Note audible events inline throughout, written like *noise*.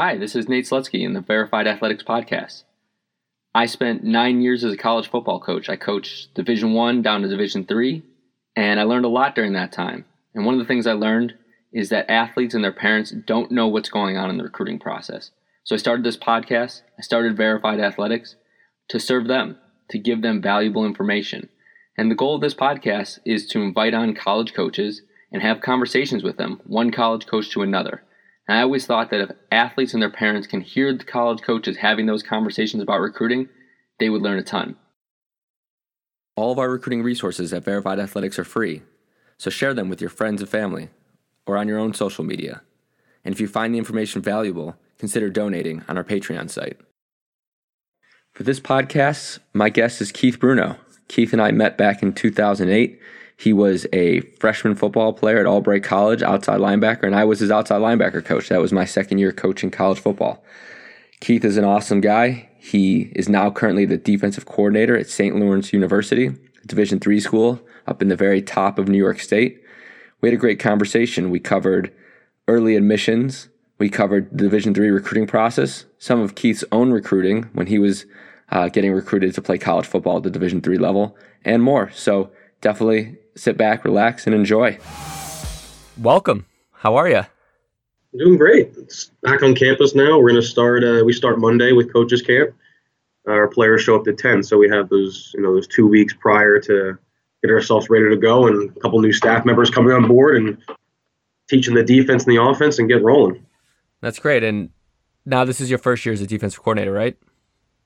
Hi, this is Nate Slutsky in the Verified Athletics Podcast. I spent nine years as a college football coach. I coached Division One down to Division Three, and I learned a lot during that time. And one of the things I learned is that athletes and their parents don't know what's going on in the recruiting process. So I started this podcast. I started Verified Athletics to serve them, to give them valuable information. And the goal of this podcast is to invite on college coaches and have conversations with them, one college coach to another. And I always thought that if athletes and their parents can hear the college coaches having those conversations about recruiting, they would learn a ton. All of our recruiting resources at Verified Athletics are free, so share them with your friends and family or on your own social media. And if you find the information valuable, consider donating on our Patreon site. For this podcast, my guest is Keith Bruno. Keith and I met back in 2008 he was a freshman football player at Albright College, outside linebacker, and I was his outside linebacker coach. That was my second year coaching college football. Keith is an awesome guy. He is now currently the defensive coordinator at St. Lawrence University, Division three school up in the very top of New York State. We had a great conversation. We covered early admissions. We covered the Division three recruiting process, some of Keith's own recruiting when he was uh, getting recruited to play college football at the Division three level, and more. So definitely sit back, relax, and enjoy. Welcome. How are you? Doing great. It's back on campus now. We're going to start. Uh, we start Monday with coaches camp. Our players show up to ten, so we have those you know those two weeks prior to get ourselves ready to go, and a couple new staff members coming on board and teaching the defense and the offense and get rolling. That's great. And now this is your first year as a defensive coordinator, right?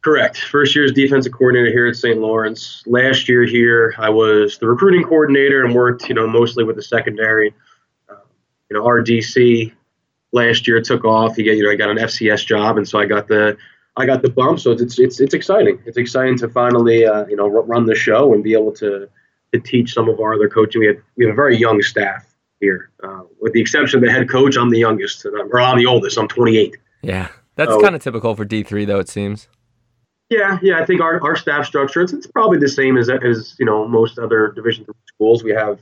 Correct. First year as defensive coordinator here at St. Lawrence. Last year here, I was the recruiting coordinator and worked, you know, mostly with the secondary. Uh, you know, RDC last year took off. He got, you know, I got an FCS job, and so I got the, I got the bump. So it's it's it's exciting. It's exciting to finally, uh, you know, run the show and be able to to teach some of our other coaching. We have we have a very young staff here, uh, with the exception of the head coach. I'm the youngest, or I'm the oldest. I'm 28. Yeah, that's so, kind of typical for D3, though. It seems. Yeah, yeah, I think our, our staff structure it's, it's probably the same as as you know most other Division three schools. We have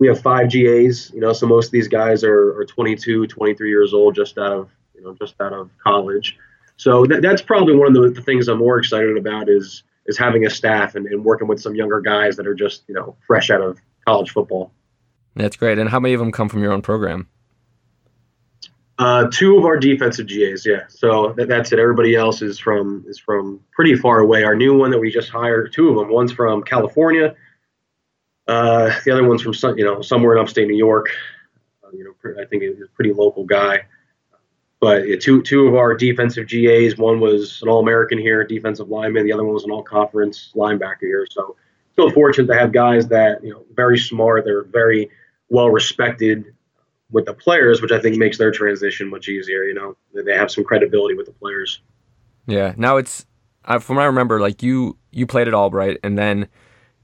we have five GAs, you know, so most of these guys are, are 22, 23 years old, just out of you know just out of college. So that, that's probably one of the, the things I'm more excited about is is having a staff and, and working with some younger guys that are just you know fresh out of college football. That's great. And how many of them come from your own program? Uh, two of our defensive GAs, yeah. So that, that's it. Everybody else is from is from pretty far away. Our new one that we just hired, two of them. One's from California. Uh, the other one's from some, you know somewhere in upstate New York. Uh, you know, I think he's a pretty local guy. But yeah, two two of our defensive GAs. One was an All American here, defensive lineman. The other one was an All Conference linebacker here. So still fortunate to have guys that you know very smart. They're very well respected with the players, which I think makes their transition much easier. You know, they have some credibility with the players. Yeah. Now it's from what I remember, like you you played at Albright, and then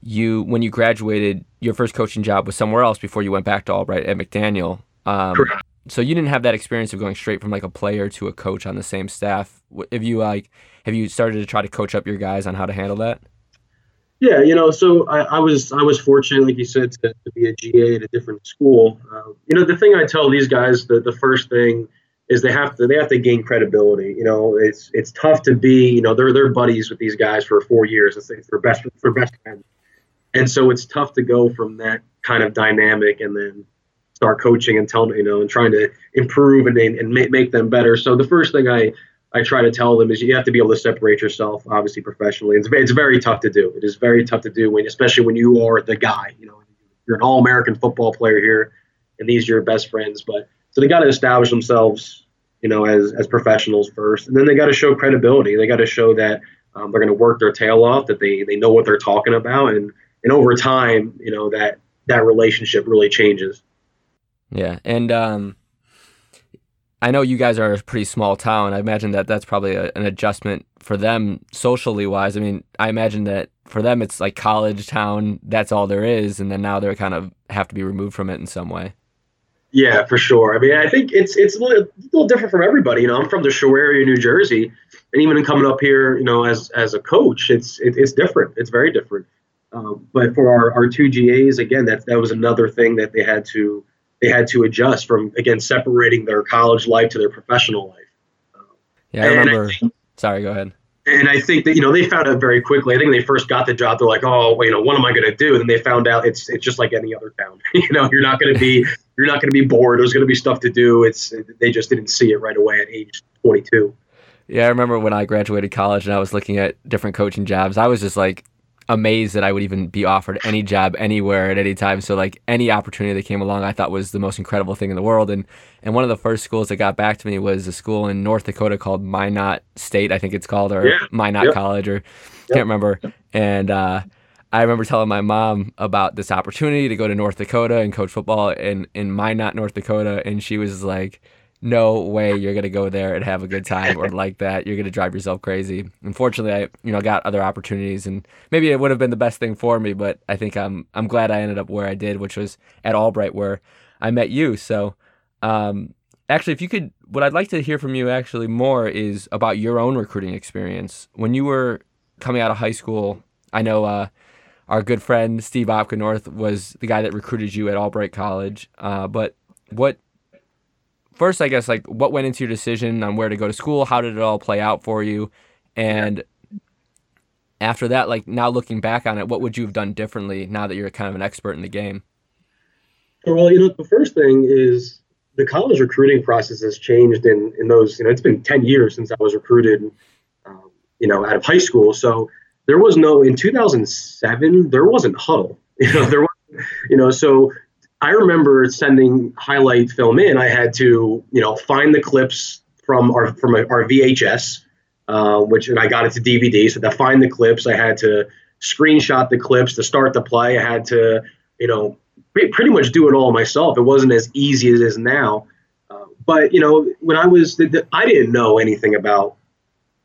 you when you graduated, your first coaching job was somewhere else before you went back to Albright at McDaniel. Um, Correct. So you didn't have that experience of going straight from like a player to a coach on the same staff. Have you like have you started to try to coach up your guys on how to handle that? Yeah, you know, so I, I, was I was fortunate, like you said, to, to be a GA at a different school. Uh, you know, the thing I tell these guys, the, the first thing is they have to they have to gain credibility. You know, it's it's tough to be, you know, they're they're buddies with these guys for four years. It's, it's for best for best friends, and so it's tough to go from that kind of dynamic and then start coaching and telling you know and trying to improve and and make, make them better. So the first thing I I try to tell them is you have to be able to separate yourself, obviously professionally. It's, it's very tough to do. It is very tough to do when, especially when you are the guy. You know, you're an all-American football player here, and these are your best friends. But so they got to establish themselves, you know, as as professionals first, and then they got to show credibility. They got to show that um, they're going to work their tail off, that they they know what they're talking about, and and over time, you know, that that relationship really changes. Yeah, and um, I know you guys are a pretty small town. I imagine that that's probably a, an adjustment for them socially wise. I mean, I imagine that for them it's like college town. That's all there is, and then now they're kind of have to be removed from it in some way. Yeah, for sure. I mean, I think it's it's a little, a little different from everybody. You know, I'm from the Shore area, New Jersey, and even coming up here, you know, as as a coach, it's it, it's different. It's very different. Um, but for our, our two GAs, again, that that was another thing that they had to they had to adjust from again separating their college life to their professional life. Yeah, I remember. I think, sorry, go ahead. And I think that you know they found out very quickly. I think when they first got the job, they're like, "Oh, well, you know, what am I going to do?" And then they found out it's it's just like any other town. *laughs* you know, you're not going to be *laughs* you're not going to be bored. There's going to be stuff to do. It's they just didn't see it right away at age 22. Yeah, I remember when I graduated college and I was looking at different coaching jobs. I was just like, amazed that I would even be offered any job anywhere at any time. So like any opportunity that came along, I thought was the most incredible thing in the world. And and one of the first schools that got back to me was a school in North Dakota called Minot State, I think it's called, or yeah. Minot yep. College, or yep. can't remember. And uh, I remember telling my mom about this opportunity to go to North Dakota and coach football in in Minot, North Dakota, and she was like no way you're gonna go there and have a good time or like that. You're gonna drive yourself crazy. Unfortunately, I you know got other opportunities and maybe it would have been the best thing for me, but I think I'm I'm glad I ended up where I did, which was at Albright where I met you. So um, actually, if you could, what I'd like to hear from you actually more is about your own recruiting experience when you were coming out of high school. I know. Uh, our good friend Steve Opkenorth was the guy that recruited you at Albright College. Uh, but what first, I guess, like what went into your decision on where to go to school? How did it all play out for you? And after that, like now looking back on it, what would you have done differently now that you're kind of an expert in the game? Well, you know, the first thing is the college recruiting process has changed in, in those, you know, it's been 10 years since I was recruited, um, you know, out of high school. So there was no, in 2007, there wasn't Hudl, *laughs* you know, there was, you know, so I remember sending highlight film in. I had to, you know, find the clips from our from our VHS, uh, which and I got it to DVD. So to find the clips, I had to screenshot the clips to start the play. I had to, you know, pretty much do it all myself. It wasn't as easy as it is now. Uh, but you know, when I was, I didn't know anything about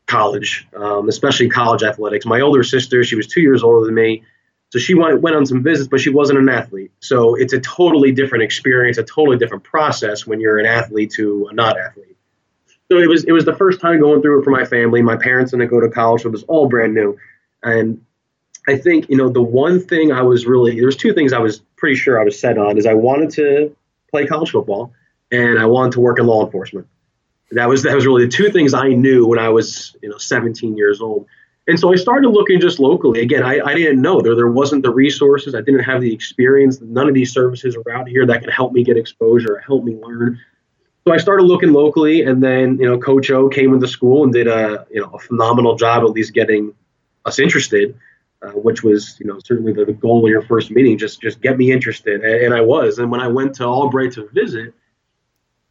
college, um, especially college athletics. My older sister, she was two years older than me. So she went, went on some visits, but she wasn't an athlete. So it's a totally different experience, a totally different process when you're an athlete to a not athlete. So it was it was the first time going through it for my family. My parents didn't go to college, so it was all brand new. And I think you know the one thing I was really there was two things I was pretty sure I was set on is I wanted to play college football and I wanted to work in law enforcement. That was that was really the two things I knew when I was you know 17 years old. And so I started looking just locally. Again, I, I didn't know there there wasn't the resources. I didn't have the experience. None of these services were out here that could help me get exposure, help me learn. So I started looking locally, and then you know, Coach O came into school and did a you know a phenomenal job at least getting us interested, uh, which was you know certainly the, the, goal of your first meeting. Just just get me interested, and, and I was. And when I went to Albright to visit,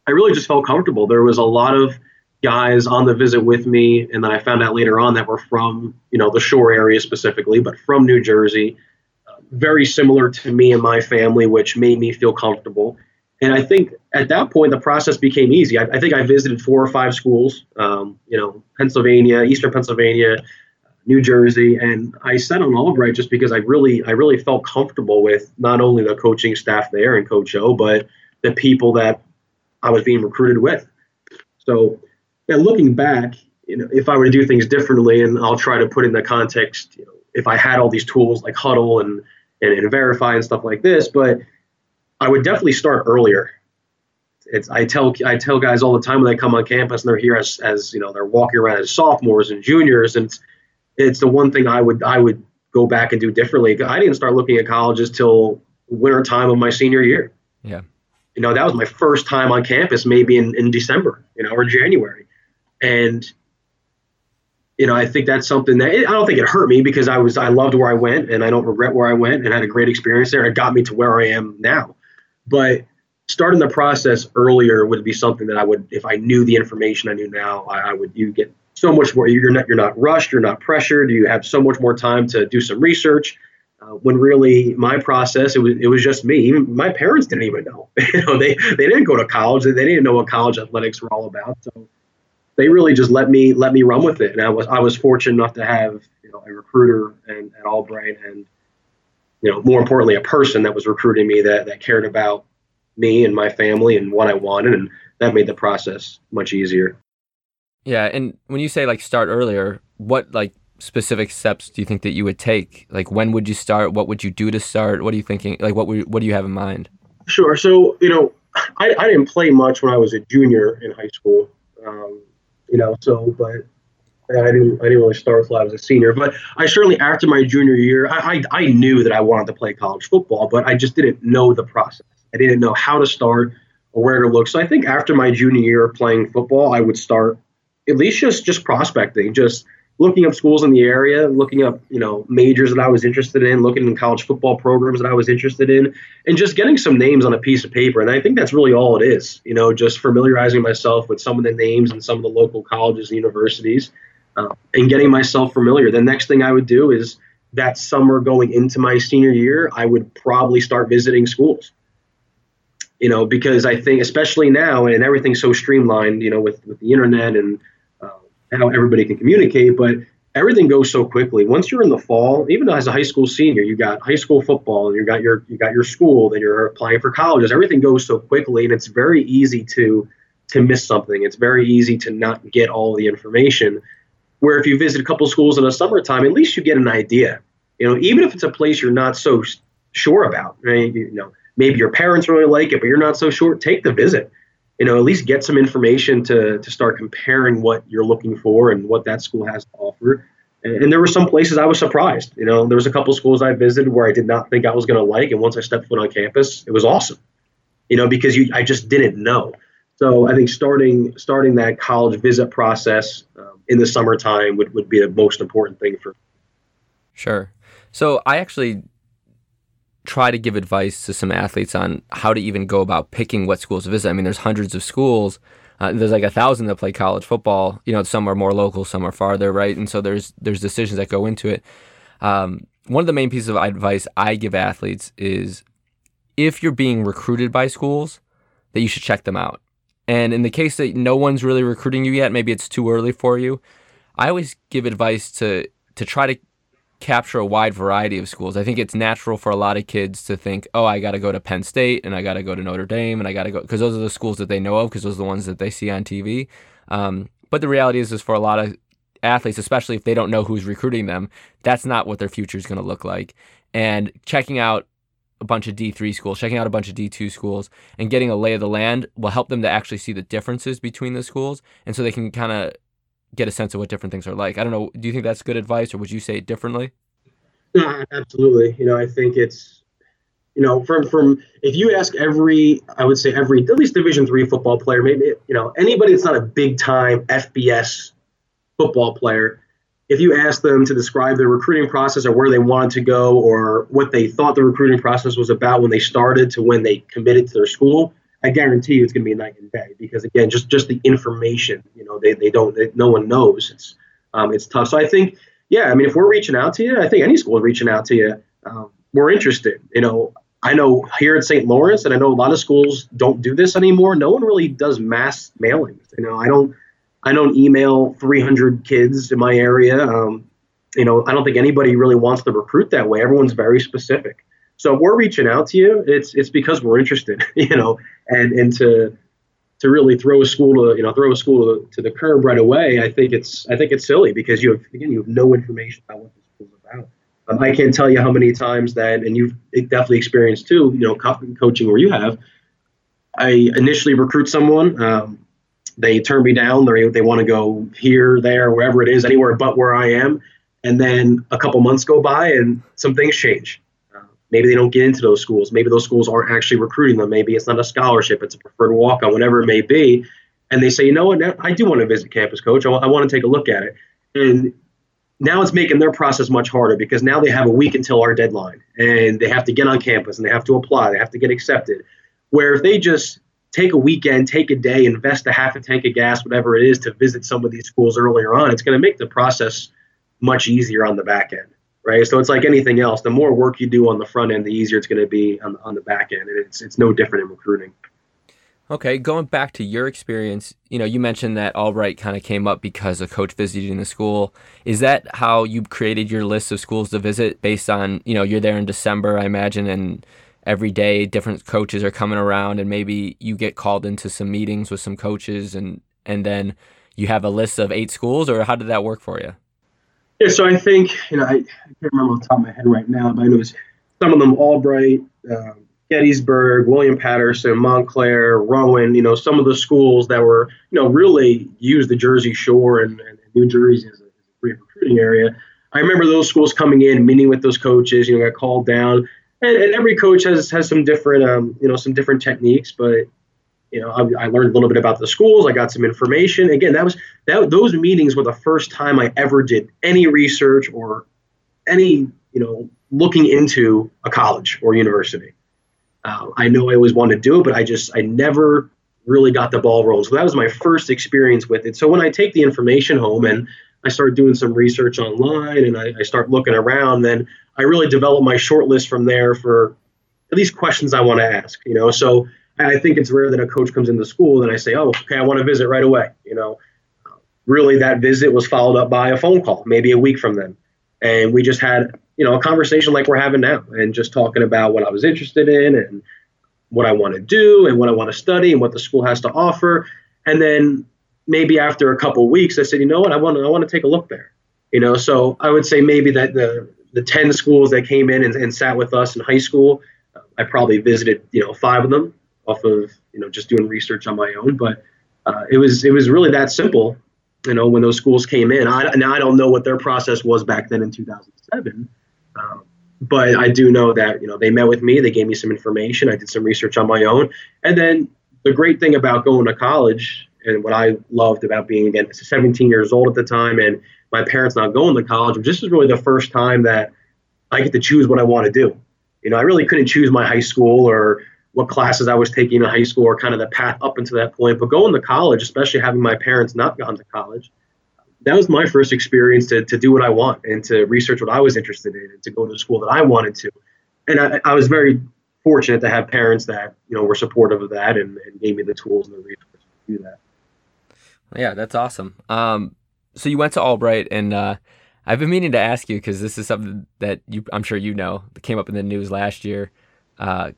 I really just felt comfortable. There was a lot of guys on the visit with me, and then I found out later on that were from you know the shore area specifically, but from New Jersey, uh, very similar to me and my family, which made me feel comfortable. And I think at that point the process became easy. I, I think I visited four or five schools, um, you know, Pennsylvania, Eastern Pennsylvania, New Jersey, and I set on Albright just because I really I really felt comfortable with not only the coaching staff there and Coach O, but the people that I was being recruited with. So and looking back, you know, if I were to do things differently, and I'll try to put in the context, you know, if I had all these tools like Hudl and, and, and verify and stuff like this, but I would definitely start earlier. It's I tell I tell guys all the time when they come on campus and they're here as, as you know they're walking around as sophomores and juniors, and it's it's the one thing I would I would go back and do differently. I didn't start looking at colleges till winter time of my senior year. Yeah. You know, that was my first time on campus, maybe in, in December, you know, or January. And you know, I think that's something that I don't think it hurt me because I was I loved where I went and I don't regret where I went and had a great experience there. It got me to where I am now. But starting the process earlier would be something that I would, if I knew the information I knew now, I, I would. You get so much more. You're not you're not rushed. You're not pressured. You have so much more time to do some research. Uh, when really my process, it was it was just me. Even my parents didn't even know. *laughs* you know, they they didn't go to college. They didn't know what college athletics were all about. So they really just let me let me run with it. And I was I was fortunate enough to have you know a recruiter and at Albright and you know more importantly a person that was recruiting me that that cared about me and my family and what I wanted and that made the process much easier. Yeah, and when you say like start earlier, what like specific steps do you think that you would take? Like when would you start? What would you do to start? What are you thinking? Like what would, what do you have in mind? Sure. So, you know, I, I didn't play much when I was a junior in high school. Um, you know. So, but I didn't I didn't really start until I was a senior. But I certainly after my junior year, I, I I knew that I wanted to play college football, but I just didn't know the process. I didn't know how to start or where to look. So I think after my junior year playing football, I would start at least just just prospecting, just looking up schools in the area, looking up you know majors that I was interested in, looking in college football programs that I was interested in, and just getting some names on a piece of paper. And I think that's really all it is. You know, just familiarizing myself with some of the names and some of the local colleges and universities, uh, and getting myself familiar. The next thing I would do is that summer going into my senior year, I would probably start visiting schools. You know, because I think especially now and everything's so streamlined, you know, with with the internet and how everybody can communicate, but everything goes so quickly. Once you're in the fall, even as a high school senior, you got high school football, and you got your you got your school, then you're applying for colleges. Everything goes so quickly, and it's very easy to to miss something. It's very easy to not get all the information. Where if you visit a couple schools in the summertime, at least you get an idea. You know, even if it's a place you're not so sure about, right? You know, maybe your parents really like it, but you're not so sure. Take the visit you know, at least get some information to, to start comparing what you're looking for and what that school has to offer. And, and there were some places I was surprised. You know, there was a couple schools I visited where I did not think I was going to like, and once I stepped foot on campus, it was awesome. You know, because you I just didn't know. So I think starting starting that college visit process um, in the summertime would, would be the most important thing for. Sure. So I actually try to give advice to some athletes on how to even go about picking what schools to visit. I mean, there's hundreds of schools. Uh, there's like a thousand that play college football. You know, some are more local, some are farther, right? And so there's there's decisions that go into it. Um, one of the main pieces of advice I give athletes is if you're being recruited by schools, that you should check them out. And in the case that no one's really recruiting you yet, maybe it's too early for you. I always give advice to to try to capture a wide variety of schools. I think it's natural for a lot of kids to think, oh, I got to go to Penn State and I got to go to Notre Dame and I got to go because those are the schools that they know of because those are the ones that they see on TV. Um, but the reality is, is for a lot of athletes, especially if they don't know who's recruiting them, that's not what their future is going to look like. And checking out a bunch of D3 schools, checking out a bunch of D2 schools, and getting a lay of the land will help them to actually see the differences between the schools. And so they can kind of get a sense of what different things are like. I don't know. Do you think that's good advice, or would you say it differently? No, absolutely. You know, I think it's, you know, from from if you ask every, I would say every at least Division three football player, maybe you know anybody that's not a big time FBS football player, if you ask them to describe their recruiting process or where they wanted to go or what they thought the recruiting process was about when they started to when they committed to their school, I guarantee you it's going to be night and day because again, just just the information, you know, they, they don't, they, no one knows. It's um, it's tough. So I think, yeah, I mean, if we're reaching out to you, I think any school is reaching out to you. Um, we're interested. You know, I know here at St. Lawrence, and I know a lot of schools don't do this anymore. No one really does mass mailings. You know, I don't, I don't email 300 kids in my area. Um, you know, I don't think anybody really wants to recruit that way. Everyone's very specific. So we're reaching out to you, it's it's because we're interested, *laughs* you know, and and to to really throw a school to you know throw a school to, to the curb right away, I think it's I think it's silly because you have again you have no information about what the school's about. Um, I can't tell you how many times that, and you've definitely experienced too, you know, coaching where you have. I initially recruit someone. Um, they turn me down. They they want to go here, there, wherever it is, anywhere but where I am. And then a couple months go by, and some things change maybe they don't get into those schools. Maybe those schools aren't actually recruiting them. Maybe it's not a scholarship, it's a preferred walk on, whatever it may be. And they say, you know what, I do want to visit campus coach. I, I want to take a look at it. And now it's making their process much harder because now they have a week until our deadline and they have to get on campus and they have to apply, they have to get accepted. Where if they just take a weekend, take a day, invest a half a tank of gas, whatever it is, to visit some of these schools earlier on, it's going to make the process much easier on the back end right? So it's like anything else. The more work you do on the front end, the easier it's going to be on, on the back end, and it's it's no different in recruiting. Okay, going back to your experience, you know, you mentioned that Albright kind of came up because a coach visiting the school. Is that how you created your list of schools to visit based on, you know, you're there in December, I imagine, and every day different coaches are coming around and maybe you get called into some meetings with some coaches and and then you have a list of eight schools or how did that work for you? Yeah, so I think you know I, I can't remember off the top of my head right now, but I know some of them Albright, uh, Gettysburg, William Paterson, Montclair, Rowan, you know, some of the schools that were, you know, really used the Jersey Shore and, and New Jersey as a, great recruiting area. I remember those schools coming in, meeting with those coaches, you know, got called down. And, and every coach has, has some different, um, you know, some different techniques, but, you know, I, I, learned a little bit about the schools. I got some information. Again, that was that those meetings were the first time I ever did any research or any, you know, looking into a college or university. Uh, I know I always wanted to do it, but I just I never really got the ball rolling. So that was my first experience with it. So when I take the information home and I start doing some research online and I, I start looking around, then I really develop my short list from there for at least questions I want to ask. You know, so I think it's rare that a coach comes into school and I say, "Oh, okay, I want to visit right away." You know, really that visit was followed up by a phone call, maybe a week from then, and we just had you know, a conversation like we're having now and just talking about what I was interested in and what I want to do and what I want to study and what the school has to offer. And then maybe after a couple weeks, I said, you know what, I want to, I want to take a look there. You know, so I would say maybe that the the 10 schools that came in and, and sat with us in high school, I probably visited, you know, five of them off of, you know, just doing research on my own. But uh, it was it was really that simple, you know, when those schools came in. I, now I don't know what their process was back then in 2007, um, but I do know that you know they met with me, they gave me some information, I did some research on my own, and then the great thing about going to college and what I loved about being again 17 years old at the time and my parents not going to college, this is really the first time that I get to choose what I want to do. You know, I really couldn't choose my high school or what classes I was taking in high school or kind of the path up until that point. But going to college, especially having my parents not gone to college, that was my first experience to, to do what I want and to research what I was interested in and to go to the school that I wanted to. And I, I was very fortunate to have parents that, you know, were supportive of that and, and gave me the tools and the resources to do that. Yeah, that's awesome. Um, so you went to Albright and, uh, I've been meaning to ask you because this is something that you, I'm sure you know, that came up in the news last year, uh,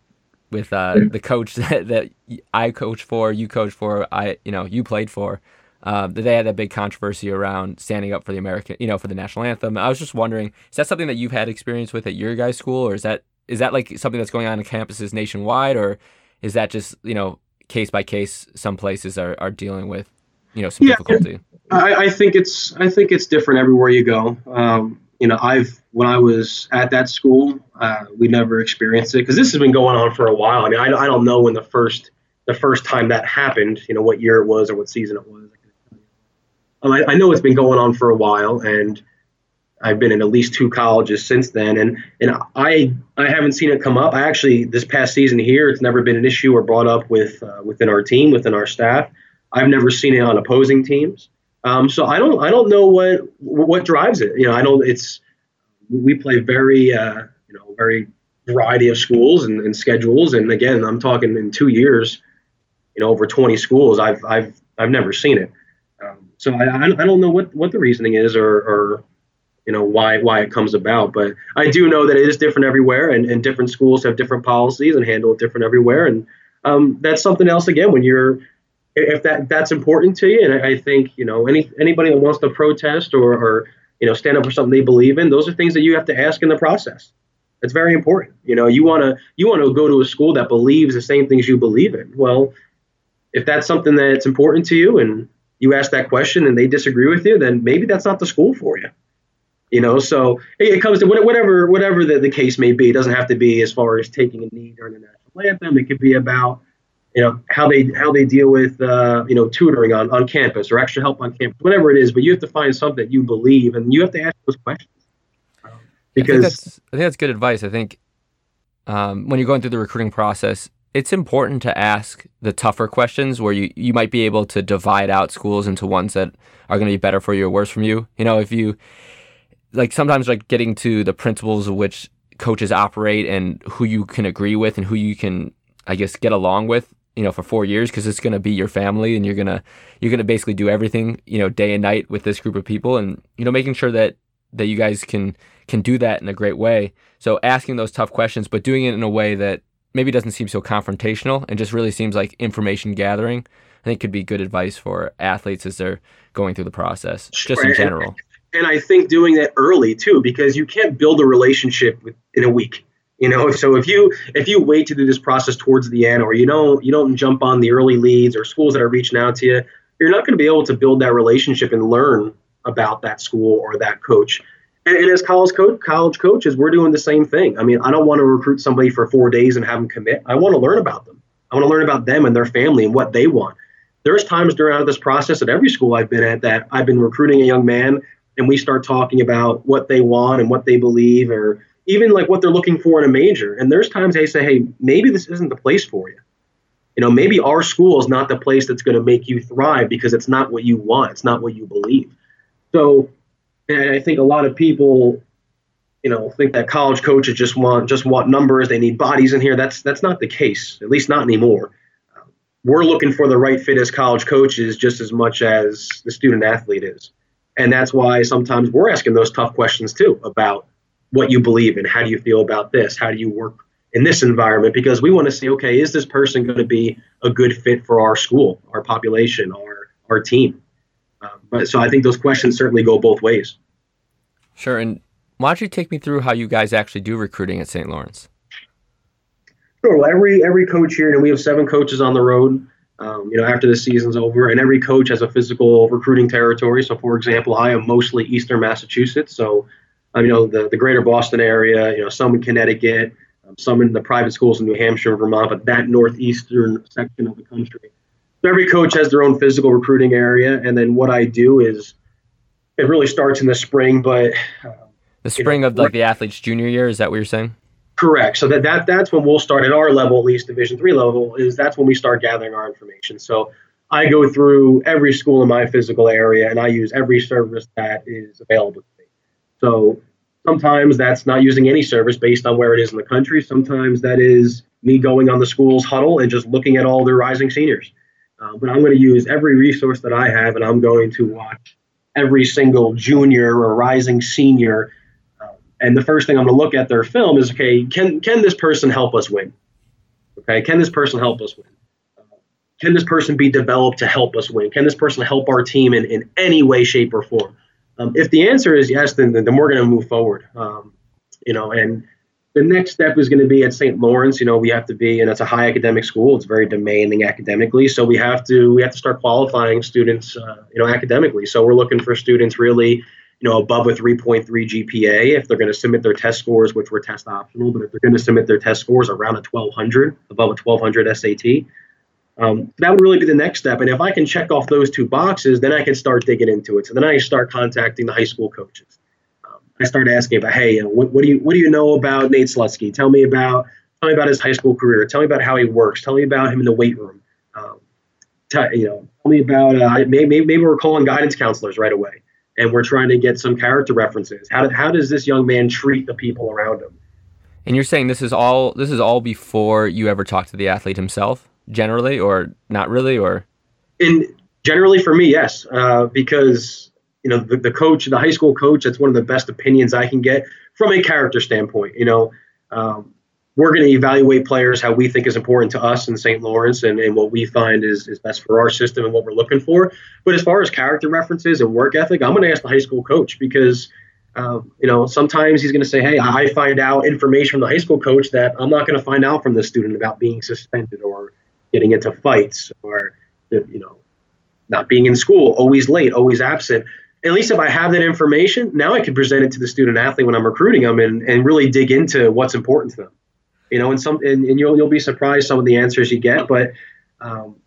with uh, the coach *laughs* that, that I coached for, you coached for, I, you know, you played for uh, they had that big controversy around standing up for the American, you know, for the national anthem. I was just wondering, is that something that you've had experience with at your guys' school, or is that is that like something that's going on in campuses nationwide, or is that just you know case by case? Some places are, are dealing with you know some yeah, difficulty. I, I think it's I think it's different everywhere you go. Um, you know, I've when I was at that school, uh, we never experienced it because this has been going on for a while. I mean, I, I don't know when the first the first time that happened. You know, what year it was or what season it was. I, I, know it's been going on for a while, and I've been in at least two colleges since then, and and I I haven't seen it come up. I actually this past season here, it's never been an issue or brought up with uh, within our team, within our staff. I've never seen it on opposing teams. Um, so I don't I don't know what what drives it. You know, I don't. It's we play very uh, you know very variety of schools and, and schedules, and again, I'm talking in two years, you know, over 20 schools. I've I've I've never seen it. So I, I don't know what, what the reasoning is or, or you know why why it comes about but i do know that it is different everywhere and, and different schools have different policies and handle it different everywhere and um, that's something else again when you're if that that's important to you and I, think you know any anybody that wants to protest or, or you know stand up for something they believe in those are things that you have to ask in the process it's very important you know you want to you want to go to a school that believes the same things you believe in well if that's something that's important to you and you ask that question and they disagree with you, then maybe that's not the school for you. You know, so it comes to whatever whatever the, the case may be. It doesn't have to be as far as taking a knee during the national anthem. It could be about you know how they how they deal with uh, you know tutoring on, on campus or extra help on campus, whatever it is. But you have to find something that you believe, and you have to ask those questions. because I think that's, I think that's good advice. I think um, when you're going through the recruiting process, it's important to ask the tougher questions where you, you might be able to divide out schools into ones that are going to be better for you or worse from you. You know, if you like sometimes like getting to the principles of which coaches operate and who you can agree with and who you can, I guess, get along with, you know, for four years because it's going to be your family and you're going to, you're going to basically do everything, you know, day and night with this group of people and, you know, making sure that, that you guys can, can do that in a great way. So asking those tough questions, but doing it in a way that maybe doesn't seem so confrontational and just really seems like information gathering. I think could be good advice for athletes as they're going through the process, sure. just in general. And, and I think doing that early too, because you can't build a relationship in a week. You know, so if you if you wait to do this process towards the end, or you don't you don't jump on the early leads or schools that are reaching out to you, you're not going to be able to build that relationship and learn about that school or that coach. And, and as college college coaches, we're doing the same thing. I mean, I don't want to recruit somebody for four days and have them commit. I want to learn about them. I want to learn about them and their family and what they want. There's times during this process at every school I've been at that I've been recruiting a young man and we start talking about what they want and what they believe or even like what they're looking for in a major. And there's times they say, hey, maybe this isn't the place for you. You know, maybe our school is not the place that's going to make you thrive because it's not what you want. It's not what you believe. So, and I think a lot of people, you know, think that college coaches just want just want numbers. They need bodies in here. That's that's not the case. At least not anymore. we're looking for the right fit as college coaches just as much as the student athlete is, and that's why sometimes we're asking those tough questions too about what you believe in. How do you feel about this? How do you work in this environment? Because we want to see, okay, is this person going to be a good fit for our school, our population, our our team? Um, but so I think those questions certainly go both ways. Sure. And why don't you take me through how you guys actually do recruiting at St. Lawrence? Sure. Well, every every coach here, and we have seven coaches on the road. Um, you know, after the season's over, and every coach has a physical recruiting territory. So, for example, I am mostly Eastern Massachusetts, so um, you know, the, the greater Boston area, you know, some in Connecticut, um, some in the private schools in New Hampshire and Vermont, but that northeastern section of the country. So every coach has their own physical recruiting area. And then what I do is it really starts in the spring, but uh, the spring of like the athlete's junior year, is that what you're saying? Correct. So that, that that's when we'll start at our level, at least Division three level, is that's when we start gathering our information. So I go through every school in my physical area and I use every service that is available so sometimes that's not using any service based on where it is in the country. Sometimes that is me going on the school's Hudl and just looking at all their rising seniors. Uh, but I'm going to use every resource that I have, and I'm going to watch every single junior or rising senior. Uh, and the first thing I'm going to look at their film is, okay, can can this person help us win? Okay, can this person help us win? Uh, can this person be developed to help us win? Can this person help our team in, in any way, shape, or form? Um, if the answer is yes, then, then we're going to move forward. Um, you know, and the next step is going to be at St. Lawrence. You know, we have to be, and it's a high academic school. It's very demanding academically, so we have to we have to start qualifying students, uh, you know, academically. So we're looking for students really, you know, above a 3.3 GPA if they're going to submit their test scores, which were test optional. But if they're going to submit their test scores around a 1200, above a 1200 SAT, um, that would really be the next step. And if I can check off those two boxes, then I can start digging into it. So then I start contacting the high school coaches. Um, I start asking about, hey, you know, what, what, do you what do you know about Nate Slutsky? Tell me about tell me about his high school career. Tell me about how he works. Tell me about him in the weight room. Um, tell, you know, tell me about uh, maybe, maybe we're calling guidance counselors right away, and we're trying to get some character references. How, how does this young man treat the people around him? And you're saying this is all this is all before you ever talk to the athlete himself? Generally, or not really, or? In generally for me, yes, uh, because you know the, the coach, the high school coach, that's one of the best opinions I can get from a character standpoint. You know, um, we're going to evaluate players how we think is important to us in St. Lawrence and, and what we find is, is best for our system and what we're looking for. But as far as character references and work ethic, I'm going to ask the high school coach because um, you know, sometimes he's going to say, "Hey, I find out information from the high school coach that I'm not going to find out from the student about being suspended or getting into fights or you know not being in school always late always absent. At least if i have that information now i can present it to the student athlete when i'm recruiting them and, and really dig into what's important to them. You know and some and, and you'll, you'll be surprised some of the answers you get but um,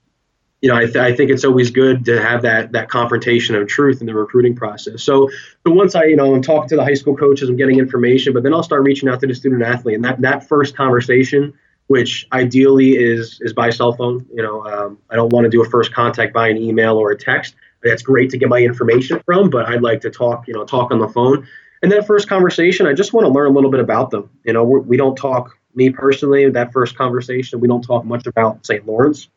you know I, th- I think it's always good to have that that confrontation of truth in the recruiting process. So so once i you know i'm talking to the high school coaches i'm getting information but then i'll start reaching out to the student athlete and that that first conversation which ideally is is by cell phone. You know, um, I don't want to do a first contact by an email or a text. That's great to get my information from, but I'd like to talk, you know, talk on the phone. And that first conversation, I just want to learn a little bit about them. You know, we're, we do not talk. Me personally, that first conversation, we don't talk much about St. Lawrence.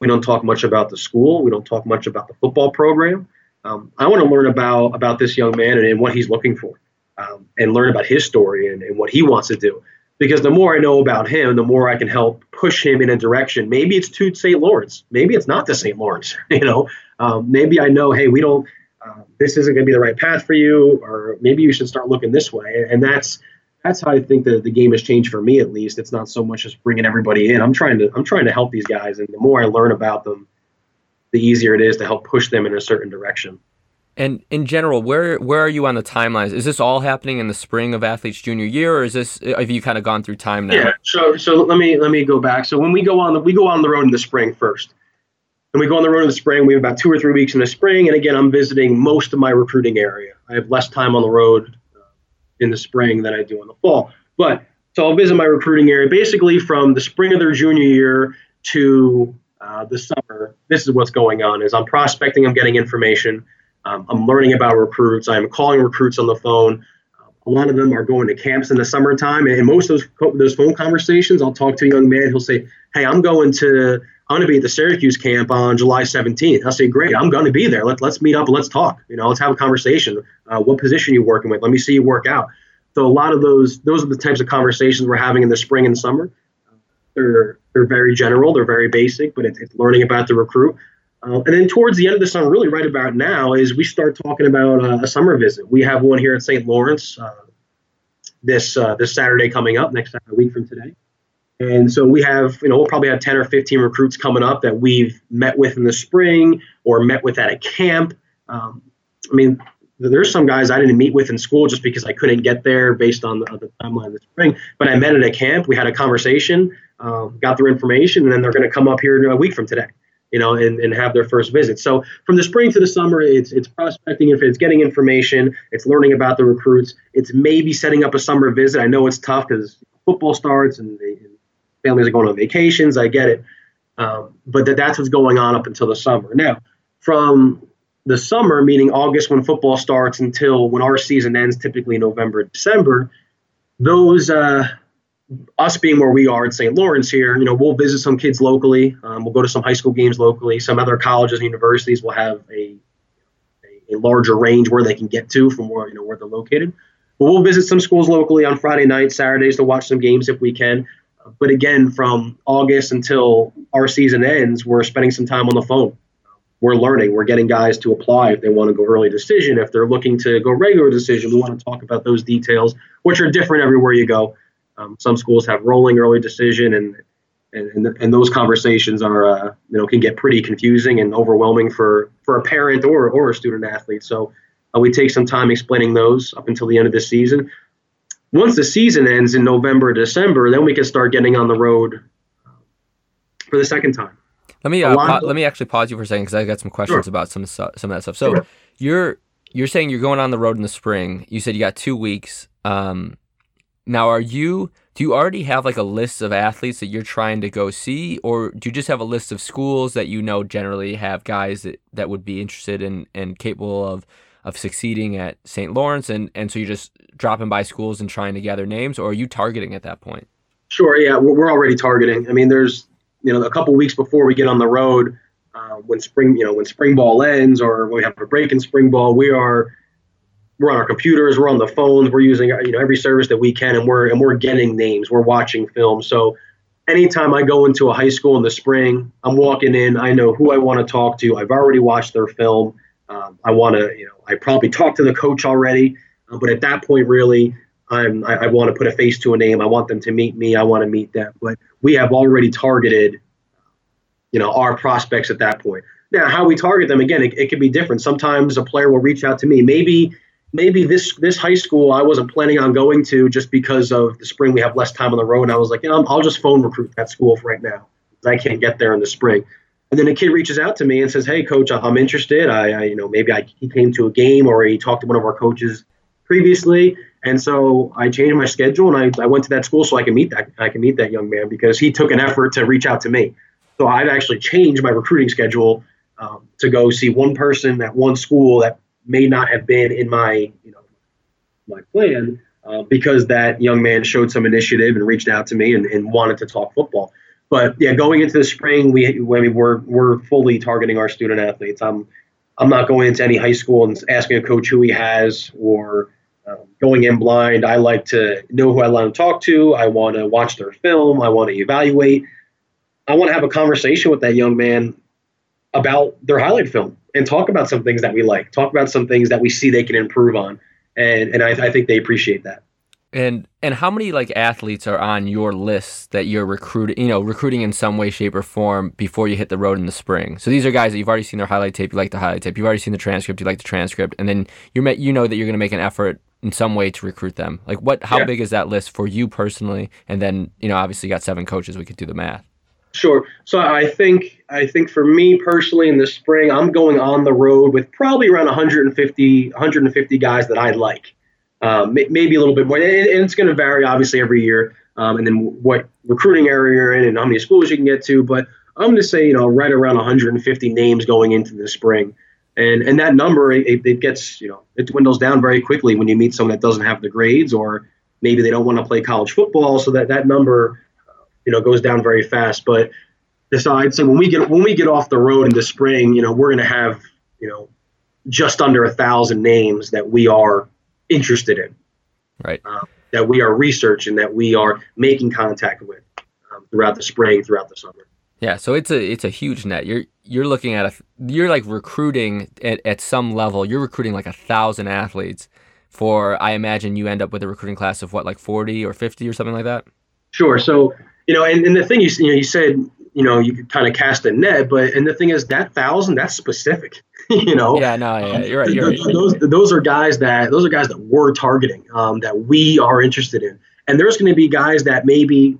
We don't talk much about the school. We don't talk much about the football program. Um, I want to learn about about this young man and, and what he's looking for, um, and learn about his story and, and what he wants to do because the more I know about him, the more I can help push him in a direction. Maybe it's to St. Lawrence. Maybe it's not to St. Lawrence. *laughs* You know, um, maybe I know, hey, we don't. Uh, this isn't going to be the right path for you, or maybe you should start looking this way. And that's that's how I think the, the game has changed for me at least. It's not so much just bringing everybody in. I'm trying to I'm trying to help these guys, and the more I learn about them, the easier it is to help push them in a certain direction. And in general, where where are you on the timelines? Is this all happening in the spring of athletes junior year, or is this have you kind of gone through time now? Yeah. So so let me let me go back. So when we go on the we go on the road in the spring first, and we go on the road in the spring. We have about two or three weeks in the spring, and again, I'm visiting most of my recruiting area. I have less time on the road in the spring than I do in the fall. But so I'll visit my recruiting area basically from the spring of their junior year to uh, the summer. This is what's going on: is I'm prospecting, I'm getting information, um, I'm learning about recruits, I'm calling recruits on the phone. A lot of them are going to camps in the summertime, and most of those those phone conversations, I'll talk to a young man. He'll say, "Hey, I'm going to I'm going to be at the Syracuse camp on July 17th. I'll say, great, I'm going to be there. Let, let's meet up let's talk. You know, let's have a conversation. Uh, what position you working with? Let me see you work out. So a lot of those, those are the types of conversations we're having in the spring and summer. They're, they're very general, they're very basic, but it's, it's learning about the recruit. Uh, and then towards the end of the summer, really right about now, is we start talking about uh, a summer visit. We have one here at St. Lawrence uh, this uh, this Saturday coming up, next week from today. And so we have, you know, we'll probably have 10 or 15 recruits coming up that we've met with in the spring or met with at a camp. Um, I mean, there's some guys I didn't meet with in school just because I couldn't get there based on the, the timeline this spring. But I met at a camp. We had a conversation, um, got their information, and then they're going to come up here a week from today, you know, and, and have their first visit. So from the spring to the summer, it's it's prospecting, it's getting information, it's learning about the recruits, it's maybe setting up a summer visit. I know it's tough because football starts and, they, and families are going on vacations. I get it. Um, but that, that's what's going on up until the summer. Now, from the summer, meaning August when football starts until when our season ends, typically November, December, those, uh, us being where we are in St. Lawrence here, you know, we'll visit some kids locally. Um, we'll go to some high school games locally. Some other colleges and universities will have a, a, a larger range where they can get to from where, you know, where they're located. But we'll visit some schools locally on Friday nights, Saturdays to watch some games if we can. But again, from August until our season ends, we're spending some time on the phone. We're learning. We're getting guys to apply if they want to go early decision. If they're looking to go regular decision, we want to talk about those details, which are different everywhere you go. Um, some schools have rolling early decision, and and, and, those conversations are uh, you know can get pretty confusing and overwhelming for for a parent or or a student athlete. So uh, we take some time explaining those up until the end of the season once the season ends in November, December, then we can start getting on the road for the second time. Let me uh, pa- let me actually pause you for a second because I got some questions sure. about some some of that stuff. So sure. you're you're saying you're going on the road in the spring. You said you got two weeks. Um, now, are you do you already have like a list of athletes that you're trying to go see, or do you just have a list of schools that you know generally have guys that, that would be interested in and capable of of succeeding at St. Lawrence, and and so you're just dropping by schools and trying to gather names, or are you targeting at that point? Sure. Yeah, we're already targeting. I mean, there's you know a couple weeks before we get on the road, uh, when spring you know when spring ball ends or when we have a break in spring ball, we are we're on our computers, we're on the phones, we're using you know every service that we can, and we're and we're getting names, we're watching film. So anytime I go into a high school in the spring, I'm walking in, I know who I want to talk to. I've already watched their film. Um, I want to, you know, I probably talked to the coach already, uh, but at that point, really, I'm, I, I want to put a face to a name. I want them to meet me. I want to meet them. But we have already targeted, you know, our prospects at that point. Now, how we target them again, it, it could be different. Sometimes a player will reach out to me. Maybe, maybe this this high school I wasn't planning on going to just because of the spring. We have less time on the road, and I was like, you know, I'll just phone recruit that school right now. I can't get there in the spring. And then a kid reaches out to me and says, "Hey, coach, I'm interested. I, I you know, maybe I, he came to a game or he talked to one of our coaches previously, and so I changed my schedule and I, I went to that school so I can meet that I can meet that young man because he took an effort to reach out to me. So I've actually changed my recruiting schedule um, to go see one person at one school that may not have been in my you know my plan uh, because that young man showed some initiative and reached out to me and, and wanted to talk football. But yeah, going into the spring, we I mean we're we're fully targeting our student athletes. I'm I'm not going into any high school and asking a coach who he has or um, going in blind. I like to know who I want to talk to. I want to watch their film. I want to evaluate. I want to have a conversation with that young man about their highlight film and talk about some things that we like. Talk about some things that we see they can improve on, and and I, I think they appreciate that. And and how many like athletes are on your list that you're recruiting, you know, recruiting in some way, shape, or form before you hit the road in the spring? So these are guys that you've already seen their highlight tape, you like the highlight tape, you've already seen the transcript, you like the transcript, and then you're met, you know that you're going to make an effort in some way to recruit them. Like what? How yeah. big is that list for you personally? And then you know, obviously, you got seven coaches. We could do the math. Sure. So I think I think for me personally in the spring, I'm going on the road with probably around 150 150 guys that I like um, maybe a little bit more. And, it's going to vary obviously every year, um, and then what recruiting area you're in and how many schools you can get to. But I'm going to say you know right around 150 names going into the spring, and and that number it, it gets you know it dwindles down very quickly when you meet someone that doesn't have the grades or maybe they don't want to play college football, so that that number you know goes down very fast. But besides, so when we get when we get off the road in the spring, you know we're going to have you know just under a thousand names that we are interested in. Right. Um, that we are researching, that we are making contact with um, throughout the spring, throughout the summer. Yeah, so it's a it's a huge net. You're you're looking at a you're like recruiting at, at some level. You're recruiting like a thousand athletes for I imagine you end up with a recruiting class of what like forty or fifty or something like that. Sure. So you know, and, and the thing you you know you said you know you could kind of cast a net, but and the thing is that thousand that's specific. *laughs* you know. Yeah, no, yeah, you're right. You're right. Those those are guys that those are guys that we're targeting, um, that we are interested in, and there's going to be guys that maybe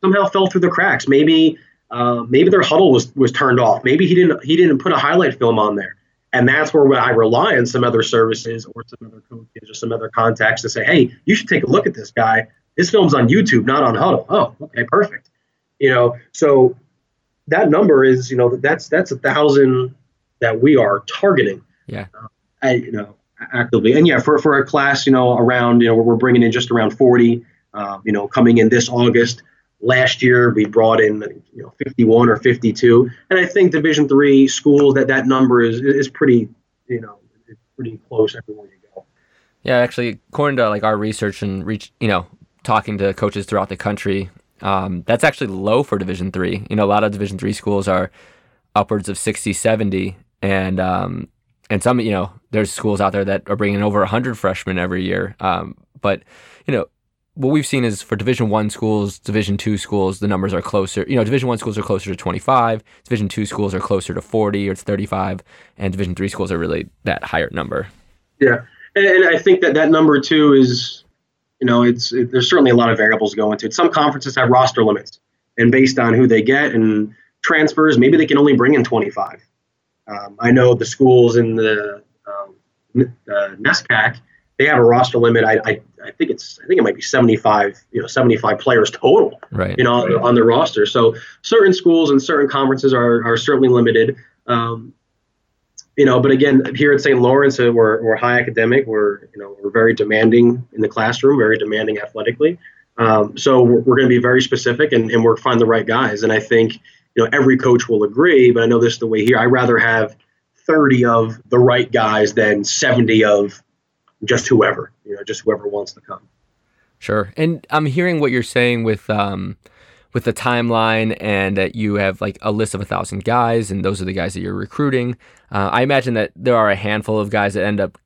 somehow fell through the cracks. Maybe uh, maybe their Hudl was was turned off. Maybe he didn't he didn't put a highlight film on there, and that's where I rely on some other services or some other coaches or some other contacts to say, hey, you should take a look at this guy. His film's on YouTube, not on Hudl. Oh, okay, perfect. You know, so that number is you know that's that's a thousand that we are targeting. Yeah. Uh, I, you know, actively. And yeah, for, for a class, you know, around, you know, we're bringing in just around 40, uh, you know, coming in this August. Last year we brought in, you know, 51 or 52. And I think Division three schools that that number is, is pretty, you know, pretty close everywhere you go. Yeah, actually, according to like our research and reach, you know, talking to coaches throughout the country, um, that's actually low for Division three. You know, a lot of Division three schools are upwards of 60, 70 and um, and some you know there's schools out there that are bringing over 100 freshmen every year um, but you know what we've seen is for division one schools division two schools the numbers are closer you know division one schools are closer to 25 division two schools are closer to 40 or 35 and division three schools are really that higher number yeah and, and i think that that number too is you know it's it, there's certainly a lot of variables going into it some conferences have roster limits and based on who they get and transfers maybe they can only bring in 25 um, I know the schools in the um, uh, NESCAC, they have a roster limit. I, I, I think it's I think it might be 75 you know 75 players total. Right. You know right. on the roster. So certain schools and certain conferences are are certainly limited. Um, you know, but again, here at St. Lawrence, uh, we're, we're high academic. We're you know we're very demanding in the classroom, very demanding athletically. Um, so we're, we're going to be very specific and, and we're find the right guys. And I think you know every coach will agree, but I know this is the way here. I rather have 30 of the right guys than 70 of just whoever, you know, just whoever wants to come. Sure. And I'm hearing what you're saying with um with the timeline and that you have like a list of a thousand guys and those are the guys that you're recruiting. Uh, I imagine that there are a handful of guys that end up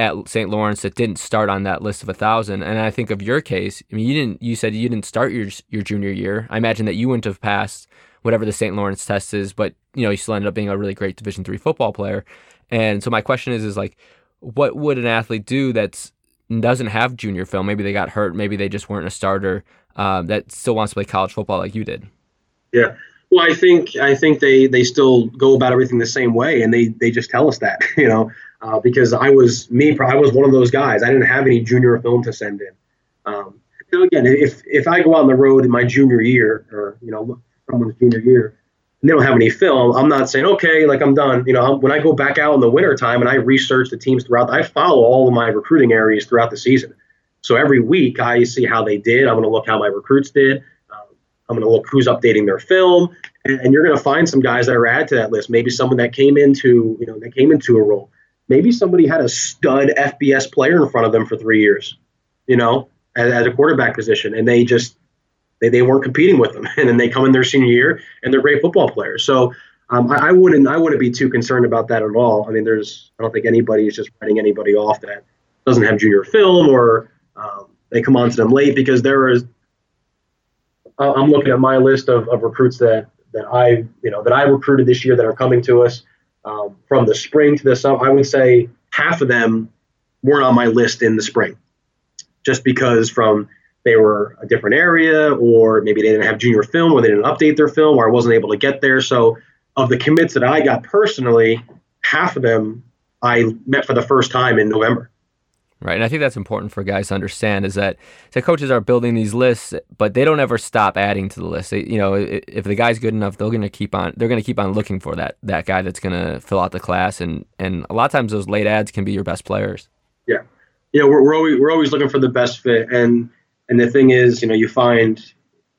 at St. Lawrence that didn't start on that list of a thousand. And I think of your case, I mean, you didn't. You said you didn't start your your junior year. I imagine that you wouldn't have passed whatever the St. Lawrence test is, but you know, you still ended up being a really great Division three football player. And so my question is, is like, what would an athlete do that's doesn't have junior film? Maybe they got hurt. Maybe they just weren't a starter. Um, that still wants to play college football like you did. Yeah. Well, I think I think they they still go about everything the same way, and they they just tell us that. *laughs* You know, uh, because I was me. I was one of those guys. I didn't have any junior film to send in. Um, so again, if if I go out on the road in my junior year, or you know, someone's junior year, and they don't have any film, I'm not saying okay, like I'm done. You know, when I go back out in the winter time and I research the teams throughout, I follow all of my recruiting areas throughout the season. So every week I see how they did. I'm going to look how my recruits did. Um, I'm going to look who's updating their film, and, and you're going to find some guys that are added to that list. Maybe someone that came into, you know, that came into a role maybe somebody had a stud FBS player in front of them for three years, you know, at, at a quarterback position, and they just they, they weren't competing with them, *laughs* and then they come in their senior year and they're great football players. So um, I, I, wouldn't I wouldn't be too concerned about that at all. I mean, there's I don't think anybody is just writing anybody off that doesn't have junior film or um, they come onto them late because there is. I'm looking at my list of, of recruits that that I you know that I recruited this year that are coming to us um, from the spring to the summer. I would say half of them weren't on my list in the spring, just because from they were a different area or maybe they didn't have junior film or they didn't update their film or I wasn't able to get there. So of the commits that I got personally, half of them I met for the first time in November. Right, and I think that's important for guys to understand is that the coaches are building these lists, but they don't ever stop adding to the list. They, you know, if the guy's good enough, they're going to keep on. They're going to keep on looking for that that guy that's going to fill out the class, and and a lot of times those late ads can be your best players. Yeah, know, we're we're always, we're always looking for the best fit, and and the thing is, you know, you find